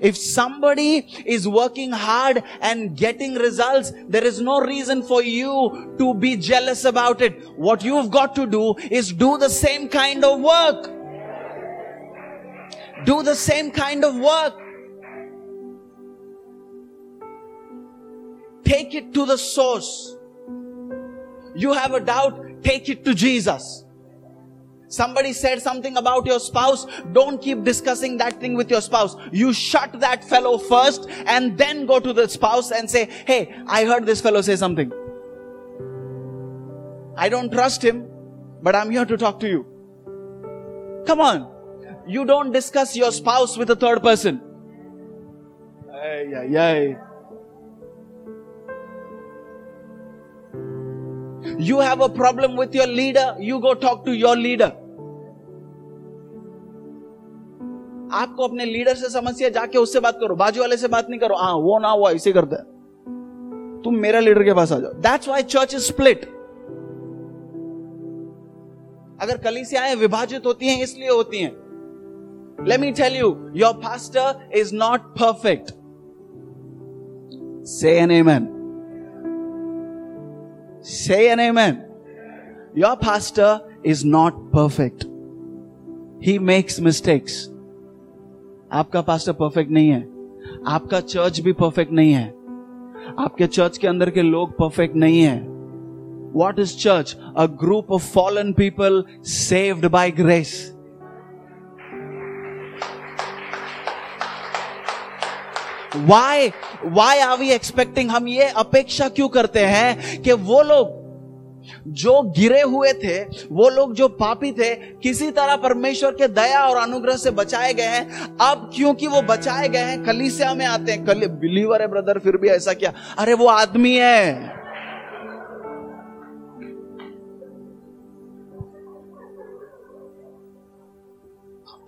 If somebody is working hard and getting results, there is no reason for you to be jealous about it. What you've got to do is do the same kind of work. Do the same kind of work. Take it to the source. You have a doubt, take it to Jesus. Somebody said something about your spouse. Don't keep discussing that thing with your spouse. You shut that fellow first and then go to the spouse and say, Hey, I heard this fellow say something. I don't trust him, but I'm here to talk to you. Come on. You don't discuss your spouse with a third person. Ay, ay, ay. You have a problem with your leader, you go talk to your leader. आपको अपने leader से समस्या जाके उससे बात करो बाजू वाले से बात नहीं करो हाँ वो ना वो ऐसे करता है तुम मेरा लीडर के पास आ जाओ that's why church is split अगर कलिसियाएँ विभाजित होती हैं इसलिए होती हैं let me tell you your pastor is not perfect say an amen Say an amen. Your pastor is not perfect. He makes mistakes. आपका पास्टर परफेक्ट नहीं है. आपका चर्च भी परफेक्ट नहीं है. आपके चर्च के अंदर के लोग परफेक्ट नहीं है. What is church a group of fallen people saved by grace why why are we expecting हम ये अपेक्षा क्यों करते हैं कि वो लोग जो गिरे हुए थे, वो लोग जो पापी थे, किसी तरह परमेश्वर के दया और अनुग्रह से बचाए गए हैं। अब क्योंकि वो बचाए गए हैं, कलीसिया में आते हैं। कल बिलीवर है ब्रदर फिर भी ऐसा क्या? अरे वो आदमी है।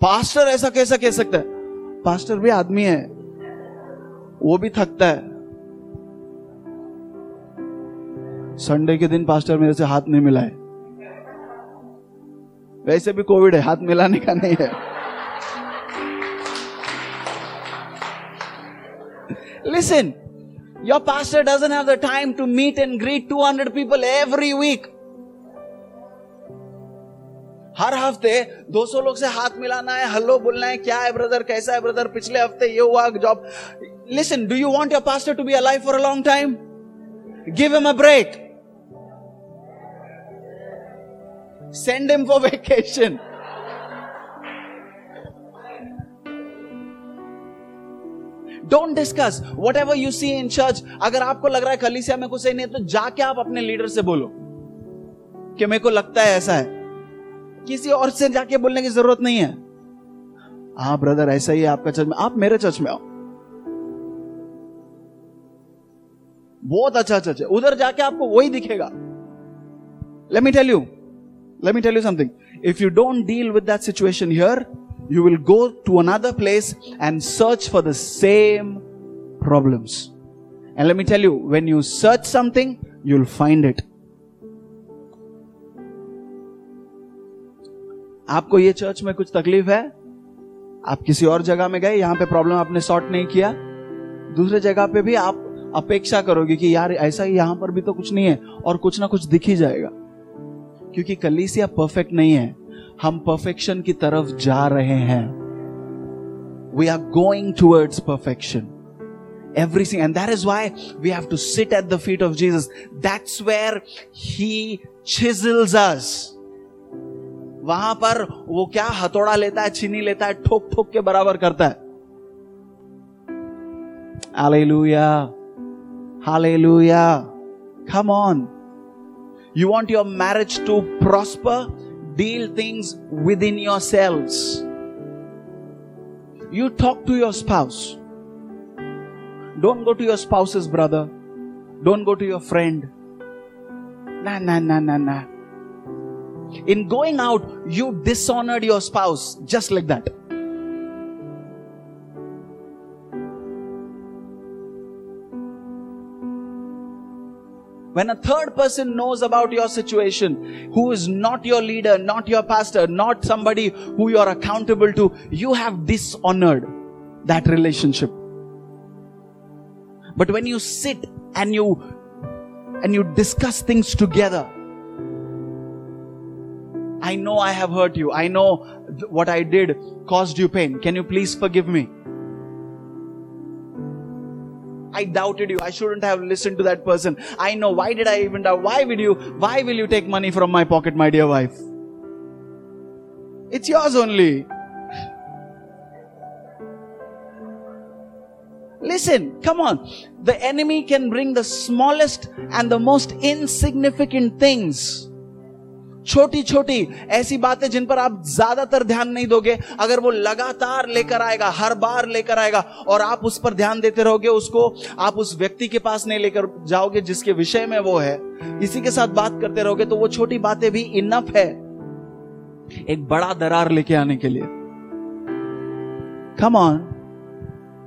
पास्टर ऐसा कैसा कह सकता है? पास्टर भी आदमी है। वो भी थकता है। संडे के दिन पास्टर मेरे से हाथ नहीं मिलाए। वैसे भी कोविड है, हाथ मिलाने का नहीं है। Listen pastor doesn't have the time to meet and greet 200 people every week हर हफ़्ते 200 लोग से हाथ मिलाना है हेलो बोलना है, क्या है ब्रदर कैसा है ब्रदर पिछले हफ़्ते ये हुआ job listen do you want your pastor to be alive for a long time give him a break send him for vacation. Don't discuss whatever you see in church अगर आपको लग रहा है कलीसिया में कुछ सही नहीं है तो जाके आप अपने लीडर से बोलो कि मेरे को लगता है ऐसा है। किसी और से जाके बोलने की ज़रूरत नहीं है। हाँ ब्रदर ऐसा ही है आपका चर्च में। आप मेरे चर्च में आओ। बहुत अच्छा चर्च है। उधर जाके आपको वही दिखेगा। Let me tell you let me tell you something if you don't deal with that situation here you will go to another place and search for the same problems and me tell you when you search something you will find it आपको ये church में कुछ तकलीफ़ है? आप किसी और जगह में गए, यहाँ पे प्रॉब्लम आपने सॉर्ट नहीं किया। दूसरे जगह पे भी आप अपेक्षा करोगे कि यार, ऐसा ही यहाँ पर भी तो कुछ नहीं है और कुछ ना कुछ दिख ही जाएगा। क्योंकि कलीसिया परफेक्ट नहीं है। हम परफेक्शन की तरफ़ जा रहे हैं। We are going towards perfection and that is why we have to sit at the feet of jesus. That's where he chisels us. वहाँ पर वो क्या हथौड़ा लेता है छीनी लेता है ठोक ठोक के बराबर करता है। Hallelujah. Hallelujah. Come on. You want your marriage to prosper? Deal things within yourselves. You talk to your spouse. Don't go to your spouse's brother. Don't go to your friend. Nah, nah, nah, nah, nah. In going out, you dishonored your spouse just like that. When a third person knows about your situation, who is not your leader, not your pastor, not somebody who you are accountable to, you have dishonored that relationship. But when you sit and you and you discuss things together, I know I have hurt you. I know th- what I did caused you pain. Can you please forgive me? I doubted you. I shouldn't have listened to that person. I know. Why did I even doubt? Why will you, why will you take money from my pocket, my dear wife? It's yours only. Listen, come on. The enemy can bring the smallest and the most insignificant things. छोटी छोटी ऐसी बातें जिन पर आप ज़्यादातर ध्यान नहीं दोगे। अगर वो लगातार लेकर आएगा, हर बार लेकर आएगा और आप उस पर ध्यान देते रहोगे, उसको आप उस व्यक्ति के पास नहीं लेकर जाओगे जिसके विषय में वो है। इसी के साथ बात करते रहोगे तो वो छोटी बातें भी इनफ है। एक बड़ा दरार लेके आने के लिए। Come on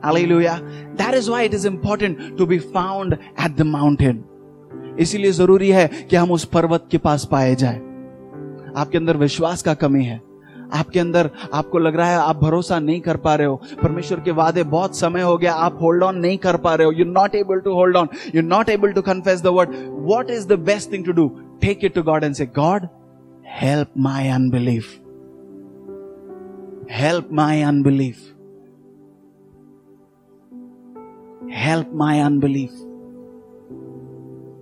Hallelujah. That is why it is important to be found at the mountain. इसीलिए ज़रूरी है कि हम उस पर्वत के पास पाए जाए। आपके अंदर विश्वास का कमी है। आपके अंदर आपको लग रहा है आप भरोसा नहीं कर पा रहे हो। परमेश्वर के वादे बहुत समय हो गया, आप होल्ड ऑन नहीं कर पा रहे हो। You not able to hold on you not able to confess the word what is the best thing to do take it to God and say God help my unbelief help my unbelief help my unbelief.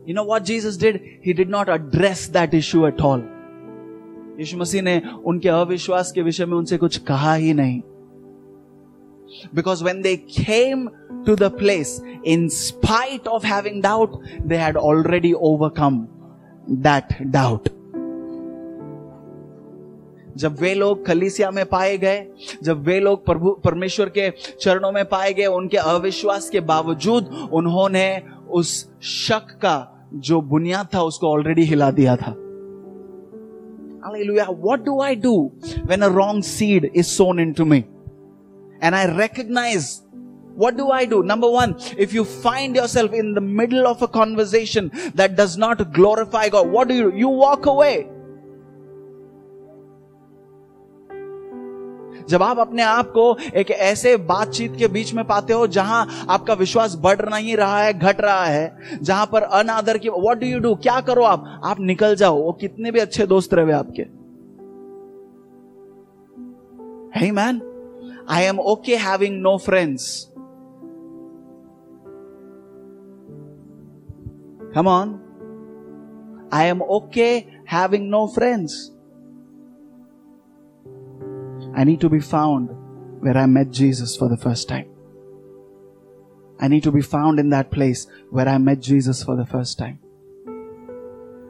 You know what Jesus did? He did not address that issue at all. Yeshu Masih ने उनके अविश्वास के विषय में उनसे कुछ कहा ही नहीं Because when they came to the place, in spite of having doubt, they had already overcome that doubt. जब वे लोग कलीसिया में पाए गए जब वे लोग प्रभु परमेश्वर के चरणों में पाए गए उनके अविश्वास के बावजूद उन्होंने उस शक का जो बुनियाद था उसको ऑलरेडी हिला दिया था Hallelujah. What do I do when a wrong seed is sown into me? And I recognize what do I do? Number one, if you find yourself in the middle of a conversation that does not glorify God, what do you do? You walk away. जब आप अपने आप को एक ऐसे बातचीत के बीच में पाते हो जहाँ आपका विश्वास बढ़ नहीं रहा है घट रहा है जहाँ पर अनादर की व्हाट डू यू डू क्या करो आप आप निकल जाओ वो कितने भी अच्छे दोस्त रहे आपके Hey man, I am okay having no friends. Come on. I am okay having no friends. I need to be found where I met Jesus for the first time. I need to be found in that place where I met Jesus for the first time.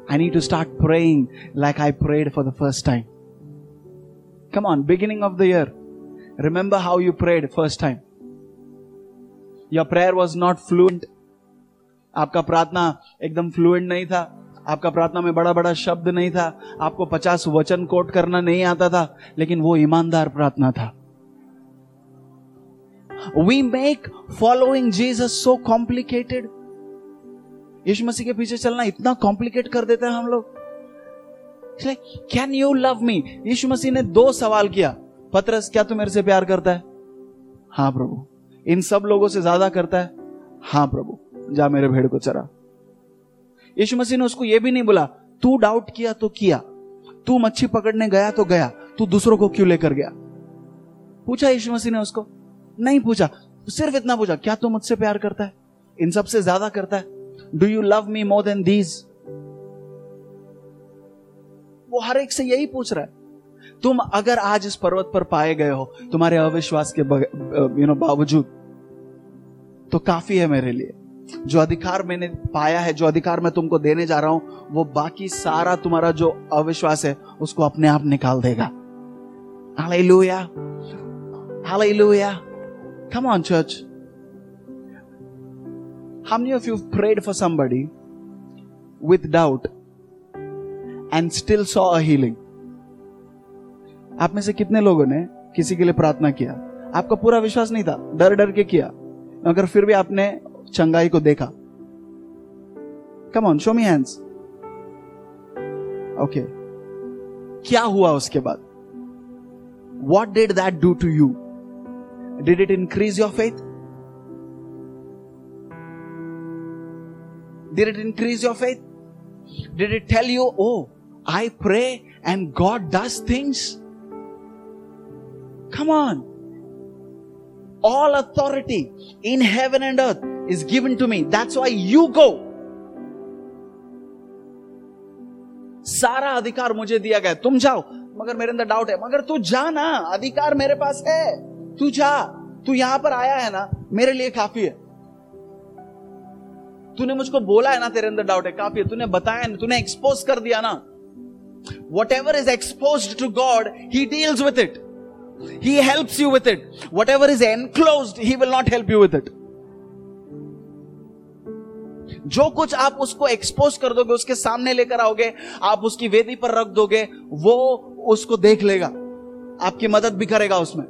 I need to start praying like I prayed for the first time. Come on, beginning of the year. Remember how you prayed first time. Your prayer was not fluent. आपका प्रार्थना एकदम fluent नहीं था आपका प्रार्थना में बड़ा बड़ा शब्द नहीं था। आपको पचास वचन कोट करना नहीं आता था, लेकिन वो ईमानदार प्रार्थना था। We make following Jesus so complicated Yeshu Masih के पीछे चलना इतना कॉम्प्लिकेट कर देते हैं हम लोग। Can you love me Yeshu Masih ने दो सवाल किया। पत्रस, क्या तू मेरे से प्यार करता है? हाँ प्रभु। इन सब लोगों से ज़्यादा करता है? हाँ प्रभु। जा मेरे भेड़ को चरा। यीशु मसीह ने उसको यह भी नहीं बोला, तू डाउट किया तो किया, तू मच्छी पकड़ने गया तो गया, तू दूसरों को क्यों लेकर गया? पूछा यीशु मसीह ने उसको। नहीं पूछा, सिर्फ़ इतना पूछा, क्या तू मुझसे प्यार करता है? इन सबसे ज़्यादा करता है? Do you love me more than these वो हर एक से यही पूछ रहा है, तुम अगर आज इस पर्वत पर पाए गए हो, तुम्हारे अविश्वास के यू नो बावजूद तो काफ़ी है मेरे लिए। जो अधिकार मैंने पाया है, जो अधिकार मैं तुमको देने जा रहा हूँ, वो बाकी सारा तुम्हारा जो अविश्वास है, उसको अपने आप निकाल देगा। doubt and still saw a healing? आप में से कितने लोगों ने किसी के लिए प्रार्थना किया? आपका पूरा विश्वास नहीं था डर डर के किया। अगर फिर भी आपने चंगाई को देखा come on show me hands okay क्या हुआ उसके बाद what did that do to you did it increase your faith did it increase your faith did it tell you oh I pray and God does things come on all authority in heaven and earth is given to me. That's why you go. सारा अधिकार मुझे दिया गया। तुम जाओ। मगर मेरे अंदर डाउट है। मगर तू जा ना। अधिकार मेरे पास है। तू जा। तू यहाँ पर आया है ना। मेरे लिए काफ़ी है। तूने मुझको बोला है ना तेरे अंदर डाउट है। काफ़ी है। तूने बताया ना तूने एक्सपोज कर दिया ना। Whatever is expose to God he deals with it He helps you with it. Whatever is enclosed, He will not help you with it. जो कुछ आप उसको एक्सपोज कर दोगे, उसके सामने लेकर आओगे, आप उसकी वेदी पर रख दोगे, वो उसको देख लेगा। आपकी मदद भी करेगा उसमें।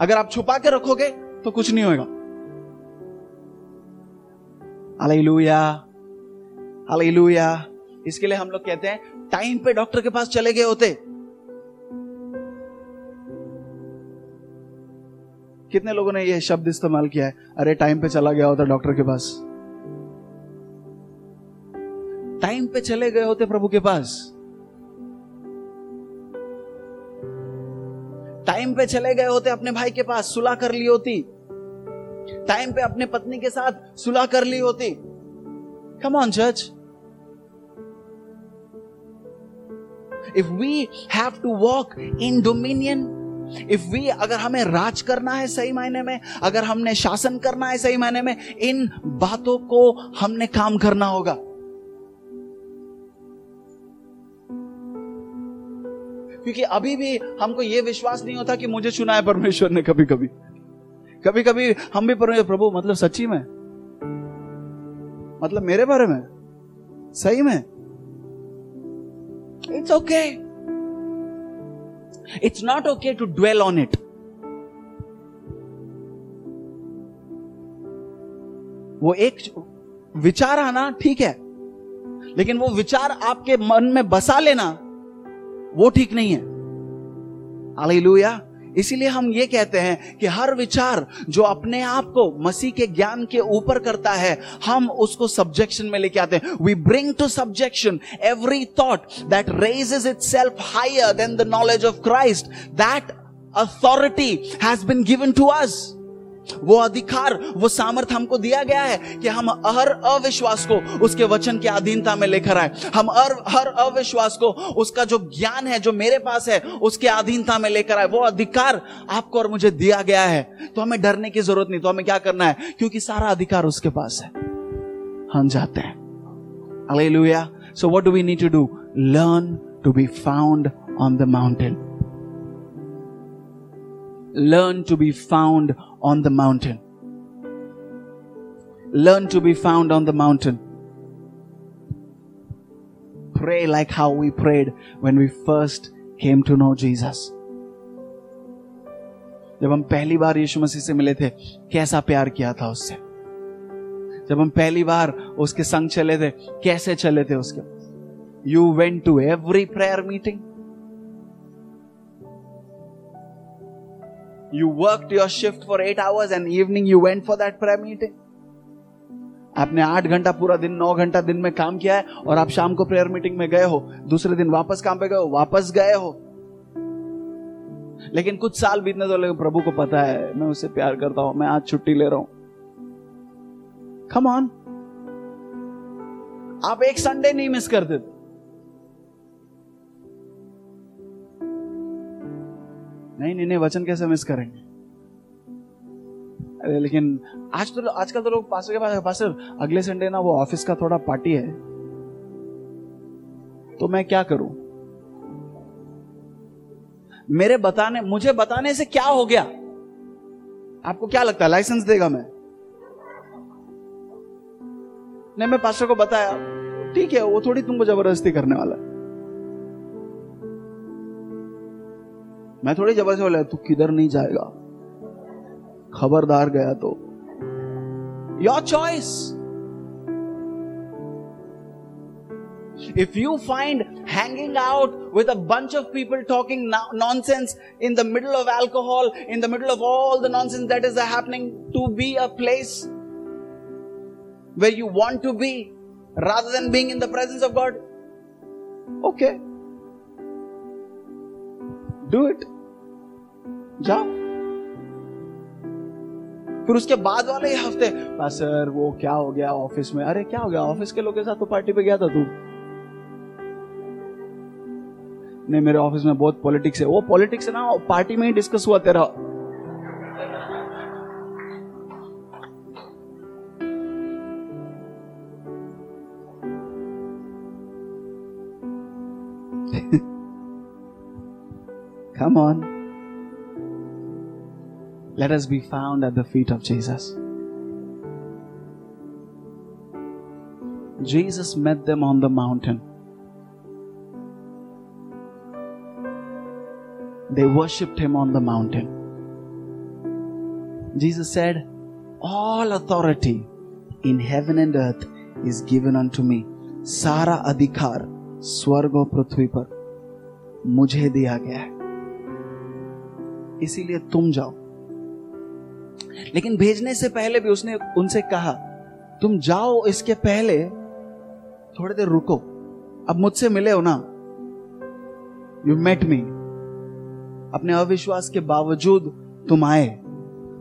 अगर आप छुपा के रखोगे तो कुछ नहीं होगा हालेलुया। हालेलुया। इसके लिए हम लोग कहते हैं टाइम पे डॉक्टर के पास चले गए होते। कितने लोगों ने यह शब्द इस्तेमाल किया है? अरे टाइम पे चला गया होता डॉक्टर के पास। टाइम पे चले गए होते प्रभु के पास। टाइम पे चले गए होते अपने भाई के पास, सुलह कर ली होती। टाइम पे अपने पत्नी के साथ सुलह कर ली होती। Come on church if we have to walk in dominion if we अगर हमें राज करना है सही मायने में, अगर हमने शासन करना है सही मायने में, इन बातों को हमने काम करना होगा। क्योंकि अभी भी हमको यह विश्वास नहीं होता कि मुझे चुना है परमेश्वर ने कभी कभी कभी कभी हम भी परमेश्वर, प्रभु मतलब सच्ची में? मतलब मेरे बारे में? सही में? It's okay it's not okay to dwell on it वो एक विचार आना ठीक है, लेकिन वो विचार आपके मन में बसा लेना वो ठीक नहीं है। हालेलुया। इसीलिए हम ये कहते हैं कि हर विचार जो अपने आप को मसीह के ज्ञान के ऊपर करता है, हम उसको सब्जेक्शन में लेके आते हैं। We bring to subjection every thought that raises itself higher than the knowledge of Christ that authority has been given to us वो अधिकार, वो सामर्थ हमको दिया गया है कि हम हर अविश्वास को उसके वचन की अधीनता में लेकर आए हम हर हर अविश्वास को उसका जो ज्ञान है, जो मेरे पास है, उसके अधीनता में लेकर आए वो अधिकार आपको और मुझे दिया गया है तो हमें डरने की ज़रूरत नहीं तो हमें क्या करना है क्योंकि सारा अधिकार उसके पास है हम जाते हैं Hallelujah. So what do we need to do? Learn to be found on the mountain. Learn to be found on the mountain. Learn to be found on the mountain. pray like how we prayed when we first came to know Jesus. जब हम पहली बार यीशु मसीह से मिले थे कैसा प्यार किया था उससे जब हम पहली बार उसके संग चले थे कैसे चले थे उसके you went to every prayer meeting You worked your shift for eight hours and evening you went for that prayer meeting. आपने आठ घंटा पूरा दिन, नौ घंटा दिन में काम किया है और आप शाम को प्रेयर मीटिंग में गए हो। दूसरे दिन वापस काम पे गए हो, वापस गए हो। लेकिन कुछ साल बीतने तो लगे प्रभु को पता है, मैं उससे प्यार करता हूँ, मैं आज छुट्टी ले रहा हूँ। कम ऑन आप एक संडे नहीं मिस करते थे। नहीं नहीं नहीं, वचन कैसे मिस करेंगे? अरे, लेकिन आज तो आजकल तो लोग पास के पास पास अगले संडे ना वो ऑफ़िस का थोड़ा पार्टी है। तो मैं क्या करूँ? मेरे बताने, मुझे बताने से क्या हो गया? आपको क्या लगता है लाइसेंस देगा मैं? नहीं, मैं पास्टर को बताया। ठीक है, वो थोड़ी तुमको ज़बरदस्ती करने वाला मैं थोड़ी जबर से बोला तू किधर नहीं जाएगा? खबरदार गया तो। Your choice if you find hanging out with a bunch of people talking nonsense in the middle of alcohol in the middle of all the nonsense that is happening to be a place where you want to be rather than being in the presence of God okay okay. Do it जाओ। फिर उसके बाद वाले हफ़्ते sir, वो क्या हो गया ऑफ़िस में? अरे, क्या हो गया? ऑफ़िस के लोगों के साथ तो पार्टी पे गया था तू। नहीं, मेरे ऑफ़िस में बहुत पॉलिटिक्स है। वो पॉलिटिक्स है ना पार्टी में ही डिस्कस हुआ तेरा। Come on. Let us be found at the feet of Jesus. Jesus met them on the mountain. They worshipped him on the mountain. Jesus said, All authority in heaven and earth is given unto me. सारा अधिकार स्वर्ग और पृथ्वी पर मुझे दिया गया है इसीलिए तुम जाओ। लेकिन भेजने से पहले भी उसने उनसे कहा, तुम जाओ इसके पहले, थोड़ी देर रुको। अब मुझसे मिले हो ना। यू मेट मी अपने अविश्वास के बावजूद तुम आए।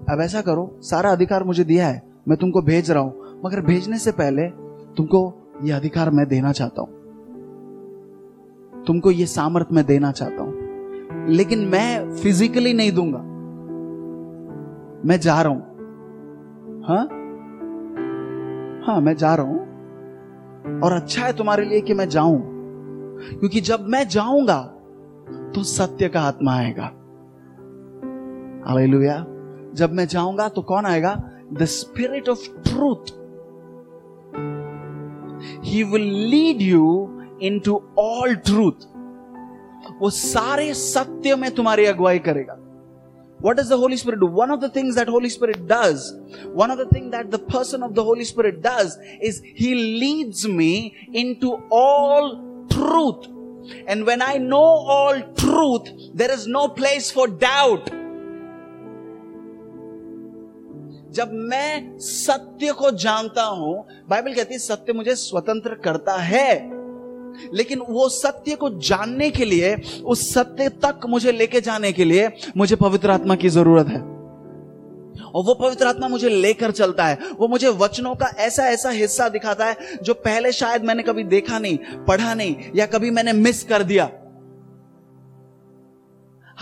अब ऐसा करो, सारा अधिकार मुझे दिया है, मैं तुमको भेज रहा हूँ। मगर भेजने से पहले तुमको यह अधिकार मैं देना चाहता हूँ। तुमको यह सामर्थ मैं देना चाहता हूँ। लेकिन मैं फिजिकली नहीं दूँगा। मैं जा रहा हूँ। हाँ? हाँ मैं जा रहा हूँ। और अच्छा है तुम्हारे लिए कि मैं जाऊँ। क्योंकि जब मैं जाऊँगा तो सत्य का आत्मा आएगा। हालेलुया जब मैं जाऊँगा तो कौन आएगा? The spirit of truth he will lead you into all truth वो सारे सत्य में तुम्हारी अगुवाई करेगा what does the holy spirit do one of the things that holy spirit does one of the things that the person of the holy spirit does is he leads me into all truth and when i know all truth there is no place for doubt जब मैं सत्य को जानता हूँ Bible कहती है सत्य मुझे स्वतंत्र करता है लेकिन वो सत्य को जानने के लिए, उस सत्य तक मुझे लेके जाने के लिए मुझे पवित्र आत्मा की ज़रूरत है। और वो पवित्र आत्मा मुझे लेकर चलता है। वो मुझे वचनों का ऐसा ऐसा हिस्सा दिखाता है, जो पहले शायद मैंने कभी देखा नहीं, पढ़ा नहीं, या कभी मैंने मिस कर दिया।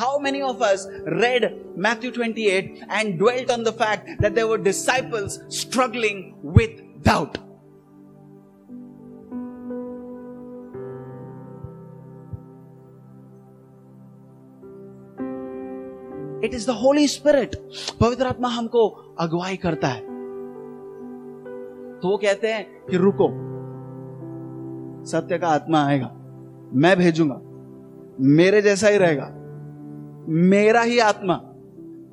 How many of us read Matthew 28 and dwelt on the fact that there were disciples struggling with doubt? It is the holy spirit पवित्र आत्मा हमको अगुवाई करता है। तो वो कहते हैं कि रुको। सत्य का आत्मा आएगा। मैं भेजूँगा। मेरे जैसा ही रहेगा। मेरा ही आत्मा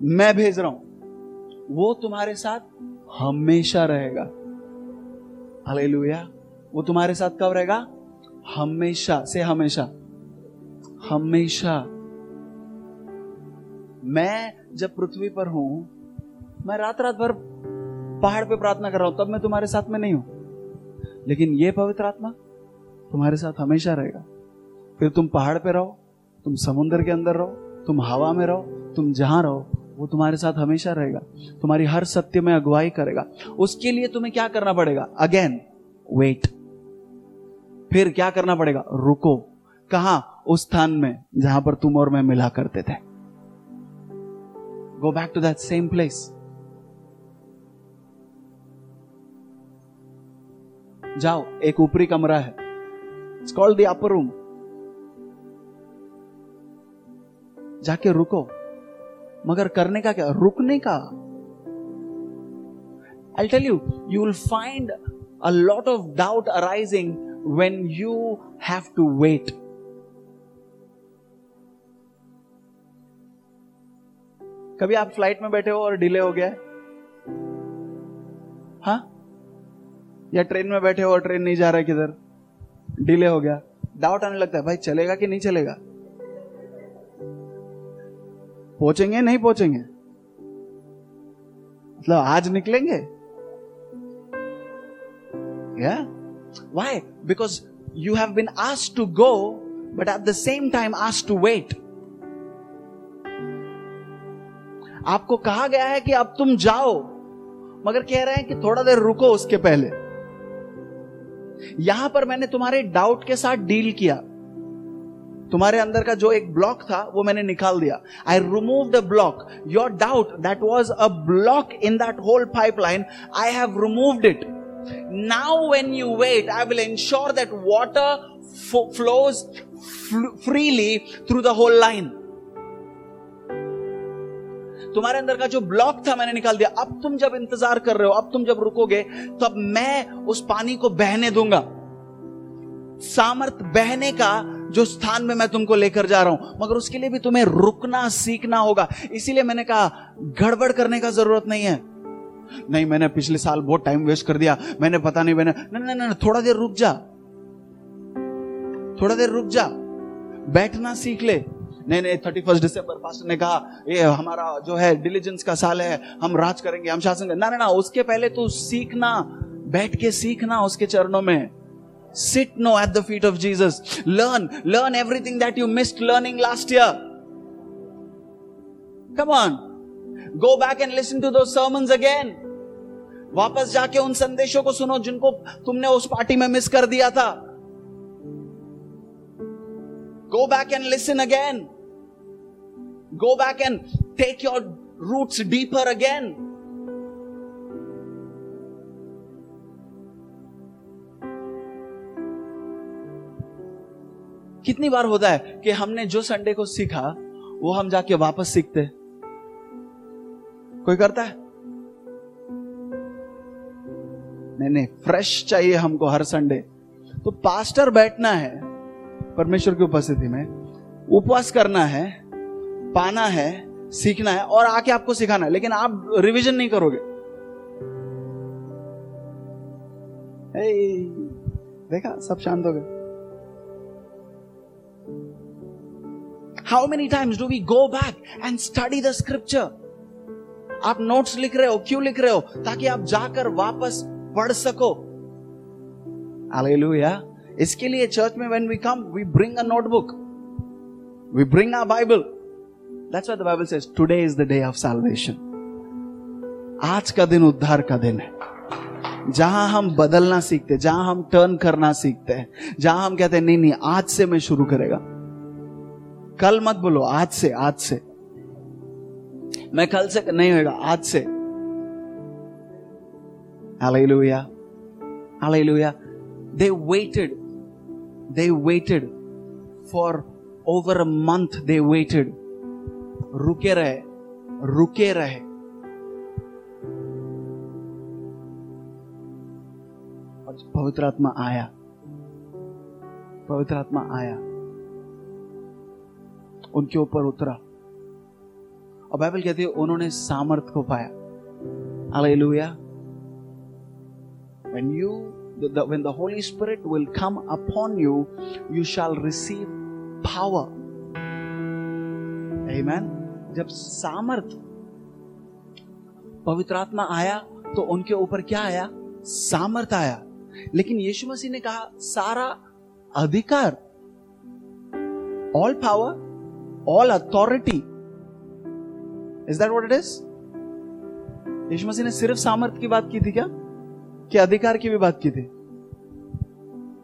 मैं भेज रहा हूँ। वो तुम्हारे साथ हमेशा रहेगा। हालेलुया। वो तुम्हारे साथ कब रहेगा? हमेशा से हमेशा। हमेशा। मैं जब पृथ्वी पर हूँ, मैं रात रात भर पहाड़ पे प्रार्थना कर रहा हूँ, तब मैं तुम्हारे साथ में नहीं हूँ। लेकिन ये पवित्र आत्मा तुम्हारे साथ हमेशा रहेगा। फिर तुम पहाड़ पे रहो, तुम समुद्र के अंदर रहो, तुम हवा में रहो, तुम जहाँ रहो, वो तुम्हारे साथ हमेशा रहेगा। तुम्हारी हर सत्य में अगुवाई करेगा। उसके लिए तुम्हें क्या करना पड़ेगा? अगेन वेट फिर क्या करना पड़ेगा? रुको। कहा? उस स्थान में, जहाँ पर तुम और मैं मिला करते थे। Go back to that same place जाओ, एक ऊपरी कमरा है। It's called the upper room जाके रुको। मगर करने का क्या? रुकने का। I tell you you will find a lot of doubt arising when you have to wait कभी आप फ़्लाइट में बैठे हो और डिले हो गया हा? या ट्रेन में बैठे हो और ट्रेन नहीं जा रहा है किधर? डिले हो गया। डाउट आने लगता है, भाई चलेगा कि नहीं चलेगा? पहुँचेंगे नहीं पहुँचेंगे? मतलब आज निकलेंगे? या why because you have been asked to go but at the same time asked to wait आपको कहा गया है कि अब तुम जाओ, मगर कह रहे हैं कि थोड़ा देर रुको उसके पहले। यहाँ पर मैंने तुम्हारे डाउट के साथ डील किया। तुम्हारे अंदर का जो एक ब्लॉक था, वो मैंने निकाल दिया। I remove the block your doubt that was a block in that whole pipeline I have removed it now when you wait I will ensure that water flows freely through the whole line तुम्हारे अंदर का जो block था मैंने निकाल दिया। अब तुम जब इंतज़ार कर रहे हो, अब तुम जब रुकोगे तो अब मैं उस पानी को बहने दूँगा। सामर्थ बहने का जो स्थान में मैं तुमको लेकर जा रहा हूँ, मगर उसके लिए भी तुम्हें रुकना, सीखना होगा। इसीलिए मैंने कहा, गड़बड़ करने का ज़रूरत नहीं है। नहीं, मैंने पिछले साल बहुत टाइम वेस्ट कर दिया। मैंने पता नहीं, मैंने नहीं नहीं, थोड़ा देर रुक जा। थोड़ा देर रुक जा। बैठना सीख ले। नहीं नहीं थर्टी फ़र्स्ट डिसंबर पास्टर ने कहा, ये हमारा जो है डिलीजेंस का साल है, हम राज करेंगे, हम शासन करेंगे. ना ना ना, उसके पहले तू सीखना, बैठ के सीखना उसके चरणों में। Sit no at the feet of Jesus learn learn everything that you missed learning last year come on go back and listen to those sermons again वापस जाके उन संदेशों को सुनो जिनको तुमने उस पार्टी में मिस कर दिया था। Go back and listen again Go back and take your roots deeper again. कितनी बार होता है कि हमने जो संडे को सीखा, वो हम जाके वापस सीखते कोई करता है? नहीं नहीं फ्रेश चाहिए हमको हर संडे तो पास्टर बैठना है, परमेश्वर की उपस्थिति में, उपवास करना है पाना है, सीखना है और आके आपको सिखाना है, लेकिन आप रिवीजन नहीं करोगे। देखा, सब शांत हो गए। How many times do we go back and study the scripture आप नोट्स लिख रहे हो, क्यों लिख रहे हो? ताकि आप जाकर वापस पढ़ सको। हालेलुया इसके लिए चर्च में when we come we bring a notebook we bring a Bible that's what the Bible says today is the day of salvation आज का दिन उद्धार का दिन है जहाँ हम बदलना सीखते हैं, जहाँ हम टर्न करना सीखते हैं, जहाँ हम कहते हैं, नहीं नहीं, आज से मैं शुरू करेगा कल मत बोलो, आज से आज से मैं कल से नहीं होगा आज से Hallelujah. Hallelujah. They waited. They waited for over a month. They waited. रुके रहे रुके रहे। और पवित्र आत्मा आया, पवित्र आत्मा आया, उनके ऊपर उतरा। और बाइबल कहती है, उन्होंने सामर्थ्य को पाया। Hallelujah when you when the holy spirit will come upon you you shall receive power Amen. जब सामर्थ पवित्र आत्मा आया तो उनके ऊपर क्या आया? सामर्थ आया। लेकिन यीशु मसीह ने कहा, सारा अधिकार all power all authority is that what it is यीशु मसीह ने सिर्फ़ सामर्थ की बात की थी क्या? कि अधिकार की भी बात की थी।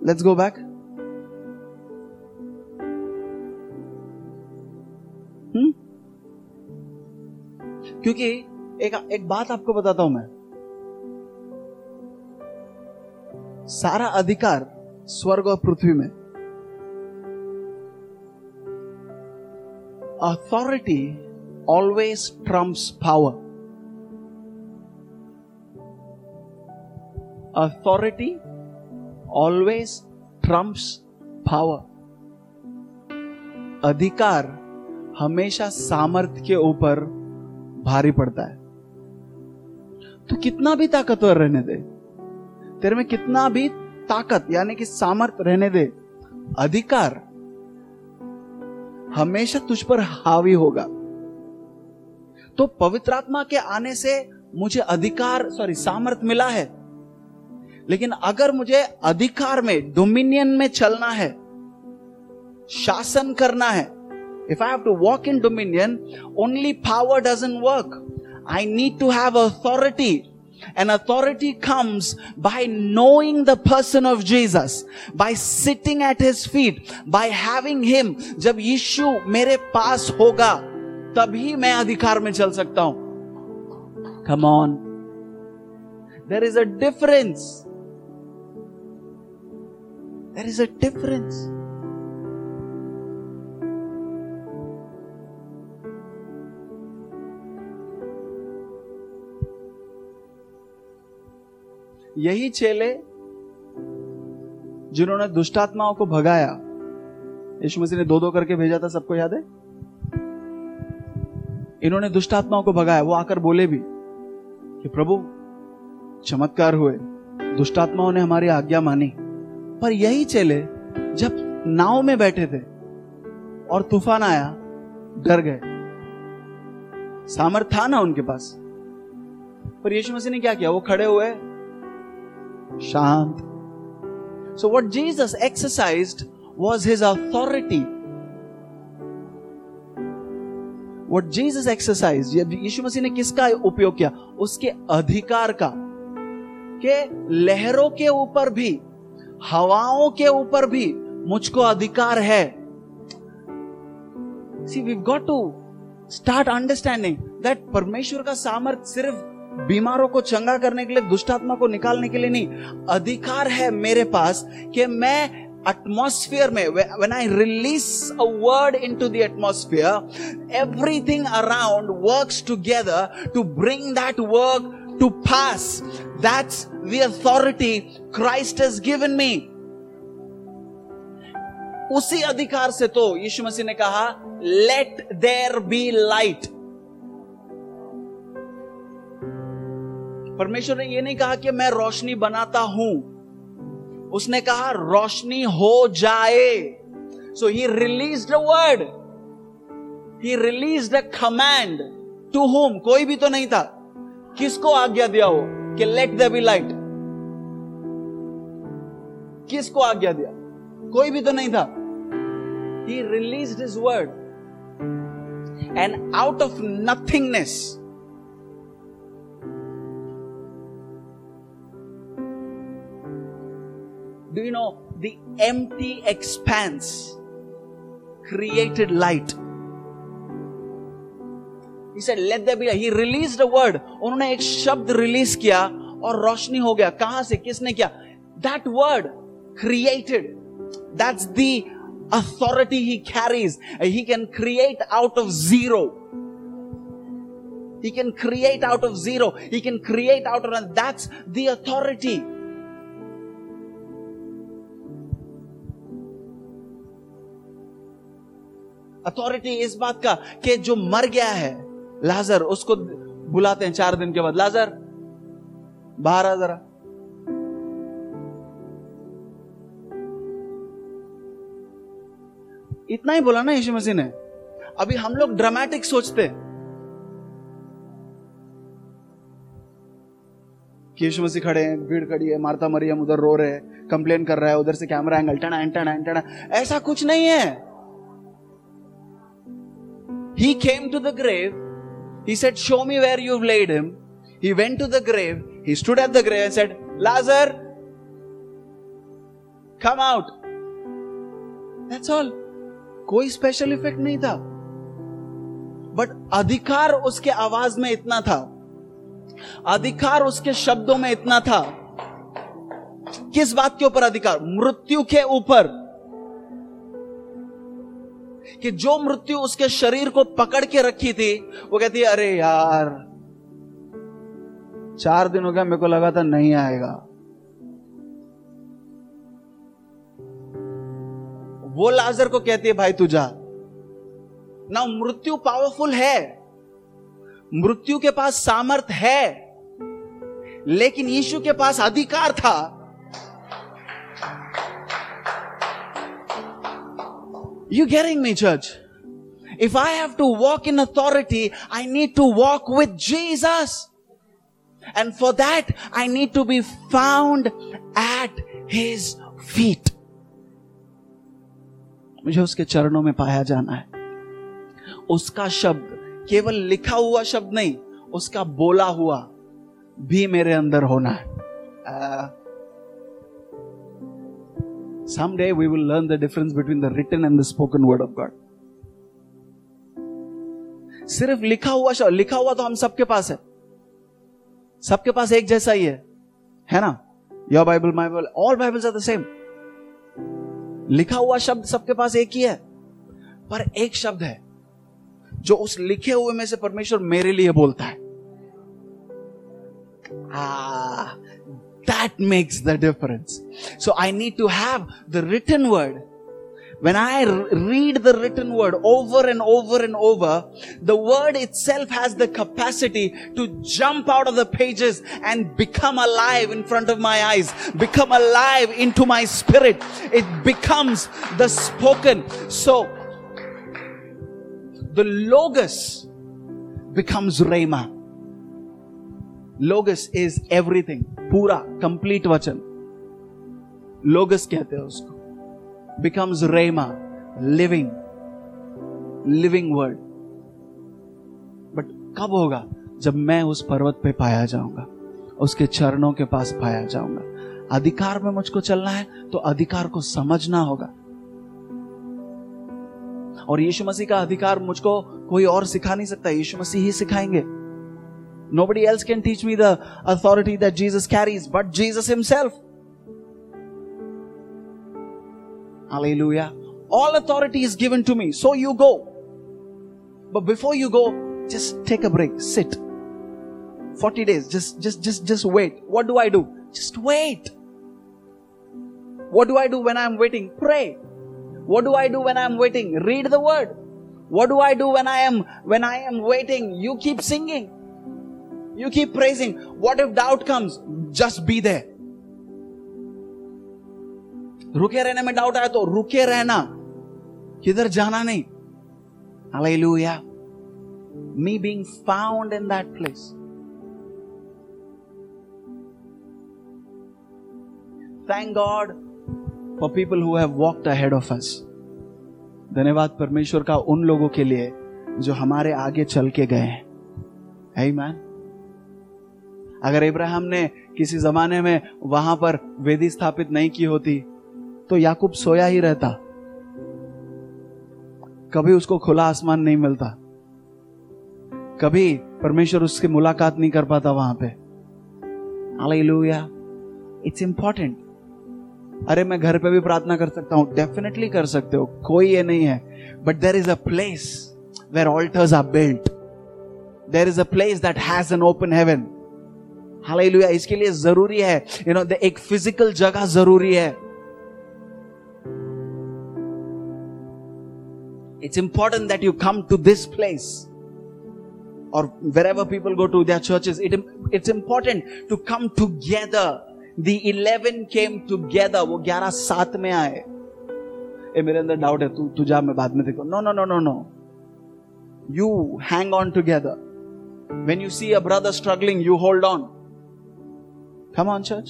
लेट्स गो बैक क्योंकि एक एक बात आपको बताता हूँ मैं। सारा अधिकार स्वर्ग और पृथ्वी में। Authority always trumps power authority always trumps power. अधिकार हमेशा सामर्थ्य के ऊपर भारी पड़ता है। तो कितना भी ताकतवर रहने दे, तेरे में कितना भी ताकत यानी कि सामर्थ रहने दे, अधिकार हमेशा तुझ पर हावी होगा। तो पवित्र आत्मा के आने से मुझे अधिकार सॉरी सामर्थ मिला है। लेकिन अगर मुझे अधिकार में डोमिनियन में चलना है, शासन करना है If I have to walk in dominion only power doesn't work I need to have authority And authority comes by knowing the person of Jesus, by sitting at his feet, by having him. जब यीशु मेरे पास होगा तभी मैं अधिकार में चल सकता हूं Come on. There is a difference. There is a difference. यही चेले जिन्होंने दुष्टात्माओं को भगाया। यीशु मसीह ने दो दो करके भेजा था, सबको याद है? इन्होंने दुष्टात्माओं को भगाया, वो आकर बोले भी कि प्रभु, चमत्कार हुए, दुष्टात्माओं ने हमारी आज्ञा मानी। पर यही चेले जब नाव में बैठे थे और तूफ़ान आया, डर गए। सामर्थ था ना उनके पास। पर यीशु मसीह ने क्या किया? वो खड़े हुए शांत। So what Jesus exercise was his authority what Jesus exercise यीशु मसीह ने किसका उपयोग किया? उसके अधिकार का। के लहरों के ऊपर भी, हवाओं के ऊपर भी मुझको अधिकार है। See we got to start understanding that परमेश्वर का सामर्थ्य सिर्फ़ बीमारों को चंगा करने के लिए, दुष्टात्मा को निकालने के लिए नहीं, अधिकार है मेरे पास कि मैं एटमोस्फियर में when I release a word into the atmosphere everything around works together to bring that work to pass. That's the authority Christ has given me. उसी अधिकार से तो यीशु मसीह ने कहा लेट देर बी लाइट परमेश्वर ने यह नहीं कहा कि मैं रोशनी बनाता हूँ। उसने कहा, रोशनी हो जाए। So he release the word he release the command to whom कोई भी तो नहीं था। किसको आज्ञा दिया हो कि लेट द बी लाइट किसको आज्ञा दिया? कोई भी तो नहीं था। He release his word and out of nothingness do you know the empty expanse created light He said, let there be. He released a word. उन्होंने एक शब्द रिलीज किया और रोशनी हो गया कहां से किसने किया that word created that's the authority he carries. He can create out of zero. He can create out of zero. He can create out of, that's the authority. Authority इस बात का कि जो मर गया है, लाजर, उसको बुलाते हैं चार दिन के बाद। लाजर, बाहर आ जरा। इतना ही बोला ना यीशु मसीह ने। अभी हम लोग ड्रामेटिक सोचते कि यीशु मसीह खड़े हैं, भीड़ खड़ी है, मारता मरियम उधर रो रहे हैं कंप्लेन कर रहा है, उधर से कैमरा एंगल टना टना टना ऐसा कुछ नहीं है। He came to the grave He said, Show me where you've laid him. He went to the grave. He stood at the grave and said, Lazar, come out. That's all. कोई special effect नहीं था but अधिकार उसके आवाज़ में इतना था अधिकार उसके शब्दों में इतना था किस बात के ऊपर अधिकार मृत्यु के ऊपर कि जो मृत्यु उसके शरीर को पकड़ के रखी थी, वो कहती है अरे यार, चार दिन हो गया मेरे को लगा था नहीं आएगा। वो लाजर को कहती है, भाई तू जा। ना, मृत्यु पावरफुल है। मृत्यु के पास सामर्थ है, लेकिन यीशु के पास अधिकार था। You getting me, church? If I have to walk in authority, I need to walk with Jesus. And for that, I need to be found at His feet. मुझे उसके चरणों में पाया जाना है उसका शब्द केवल लिखा हुआ शब्द नहीं उसका बोला हुआ भी मेरे अंदर होना है uh, Someday we will learn the difference between the written and the spoken word of God. सिर्फ़ लिखा हुआ लिखा हुआ तो हम सबके पास है। सबके पास एक जैसा ही है। है ना? Your Bible my Bible all Bibles are the same लिखा हुआ शब्द सबके पास एक ही है। पर एक शब्द है जो उस लिखे हुए में से परमेश्वर मेरे लिए बोलता है। आ, That makes the difference. So I need to have the written word. When I read the written word over and over and over, the word itself has the capacity to jump out of the pages and become alive in front of my eyes, become alive into my spirit. It becomes the spoken. So, the logos becomes Rhema. Logos is everything पूरा complete वचन logos कहते हैं उसको becomes rhema living living word but कब होगा जब मैं उस पर्वत पे पाया जाऊँगा उसके चरणों के पास पाया जाऊँगा अधिकार में मुझको चलना है तो अधिकार को समझना होगा और यीशु मसीह का अधिकार मुझको कोई और सिखा नहीं सकता यीशु मसीह ही सिखाएँगे Nobody else can teach me the authority that Jesus carries but Jesus Himself. Hallelujah. All authority is given to me. So you go. But before you go, just take a break. Sit. 40 days. Just, just, just, just wait. What do I do? Just wait. What do I do when I'm waiting? Pray. What do I do when I'm waiting? Read the word. What do I do when I am, when I am waiting? You keep singing. You keep praising. What if doubt comes? Just be there. रुके रहने में doubt आया तो रुके रहना किधर जाना नहीं Hallelujah. Me being found in that place. Thank God for people who have walked ahead of us. धन्यवाद परमेश्वर का उन लोगों के लिए जो हमारे आगे चल के गए हैं Amen. अगर इब्राहिम ने किसी जमाने में वहाँ पर वेदी स्थापित नहीं की होती तो याकूब सोया ही रहता। कभी उसको खुला आसमान नहीं मिलता। कभी परमेश्वर उसकी मुलाकात नहीं कर पाता वहाँ पे। हालेलुया। इट्स इंपॉर्टेंट अरे, मैं घर पे भी प्रार्थना कर सकता हूँ। डेफिनेटली कर सकते हो। कोई ये नहीं है। But there is a place where altars are built there is a place that has an open heaven hallelujah इसके लिए ज़रूरी है यू नो know, एक फ़िज़िकल जगह ज़रूरी है। It's important that you come to this place और wherever people go to their churches it it's important to come together the eleven came together वो ग्यारह सात में आए। ए, मेरे अंदर डाउट है तू तू जा मैं बाद में देखो no no no no no you hang on together when you see a brother struggling you hold on come on, church.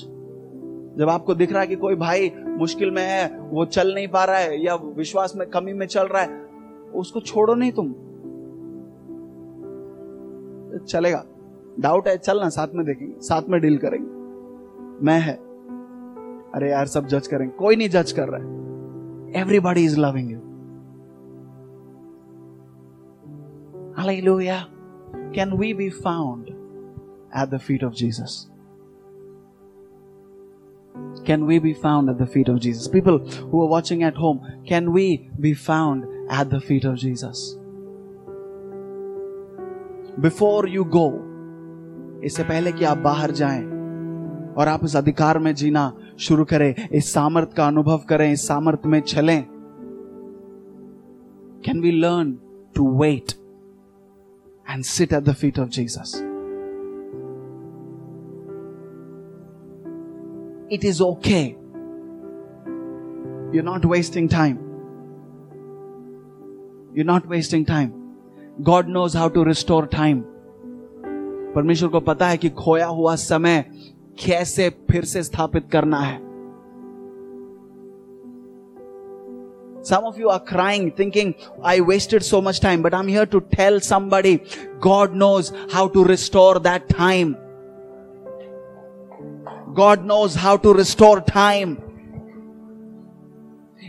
जब आपको दिख रहा है कि कोई भाई मुश्किल में है, वो चल नहीं पा रहा है, या विश्वास में कमी में चल रहा है, उसको छोड़ो नहीं तुम। चलेगा। डाउट है, चलना, साथ में देखेंगे, साथ में डील करेंगे। मैं है। अरे यार, सब जज करेंगे। कोई नहीं जज कर रहा है। Everybody is loving you Hallelujah. Can we be found at the feet of Jesus? Can we be found at the feet of Jesus? People who are watching at home, can we be found at the feet of Jesus? Before you go, इससे पहले कि आप बाहर जाएं और आप इस अधिकार में जीना शुरू करें इस सामर्थ का अनुभव करें इस सामर्थ में चलें can we learn to wait and sit at the feet of Jesus. It is okay. You're not wasting time. You're not wasting time. God knows how to restore time. परमेश्वर को पता है कि खोया हुआ समय कैसे फिर से स्थापित करना है Some of you are crying, thinking, I wasted so much time. But I'm here to tell somebody, God knows how to restore that time. God knows how to restore time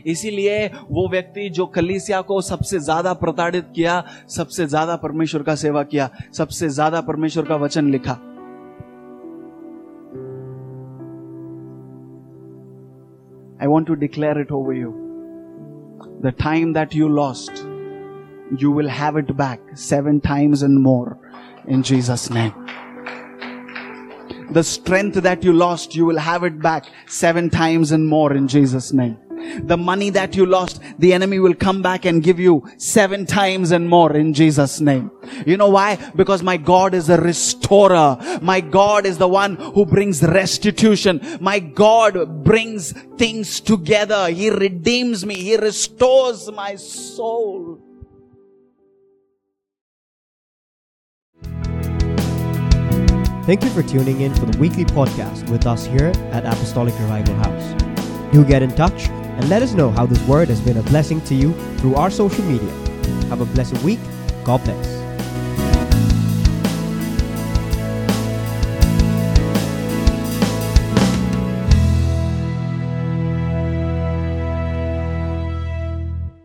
इसीलिए वो व्यक्ति जो कलीसिया को सबसे ज़्यादा प्रताड़ित किया, सबसे ज़्यादा परमेश्वर का सेवा किया, सबसे ज़्यादा परमेश्वर का वचन लिखा। I want to declare it over you the time that you lost you will have it back seven times in more in Jesus name The strength that you lost, you will have it back seven times and more in Jesus' name. The money that you lost, the enemy will come back and give you seven times and more in Jesus' name. You know why? Because my God is a restorer. My God is the one who brings restitution. My God brings things together. He redeems me. He restores my soul. Thank you for tuning in for the weekly podcast with us here at Apostolic Revival House. Do get in touch and let us know how this word has been a blessing to you through our social media. Have a blessed week. God bless.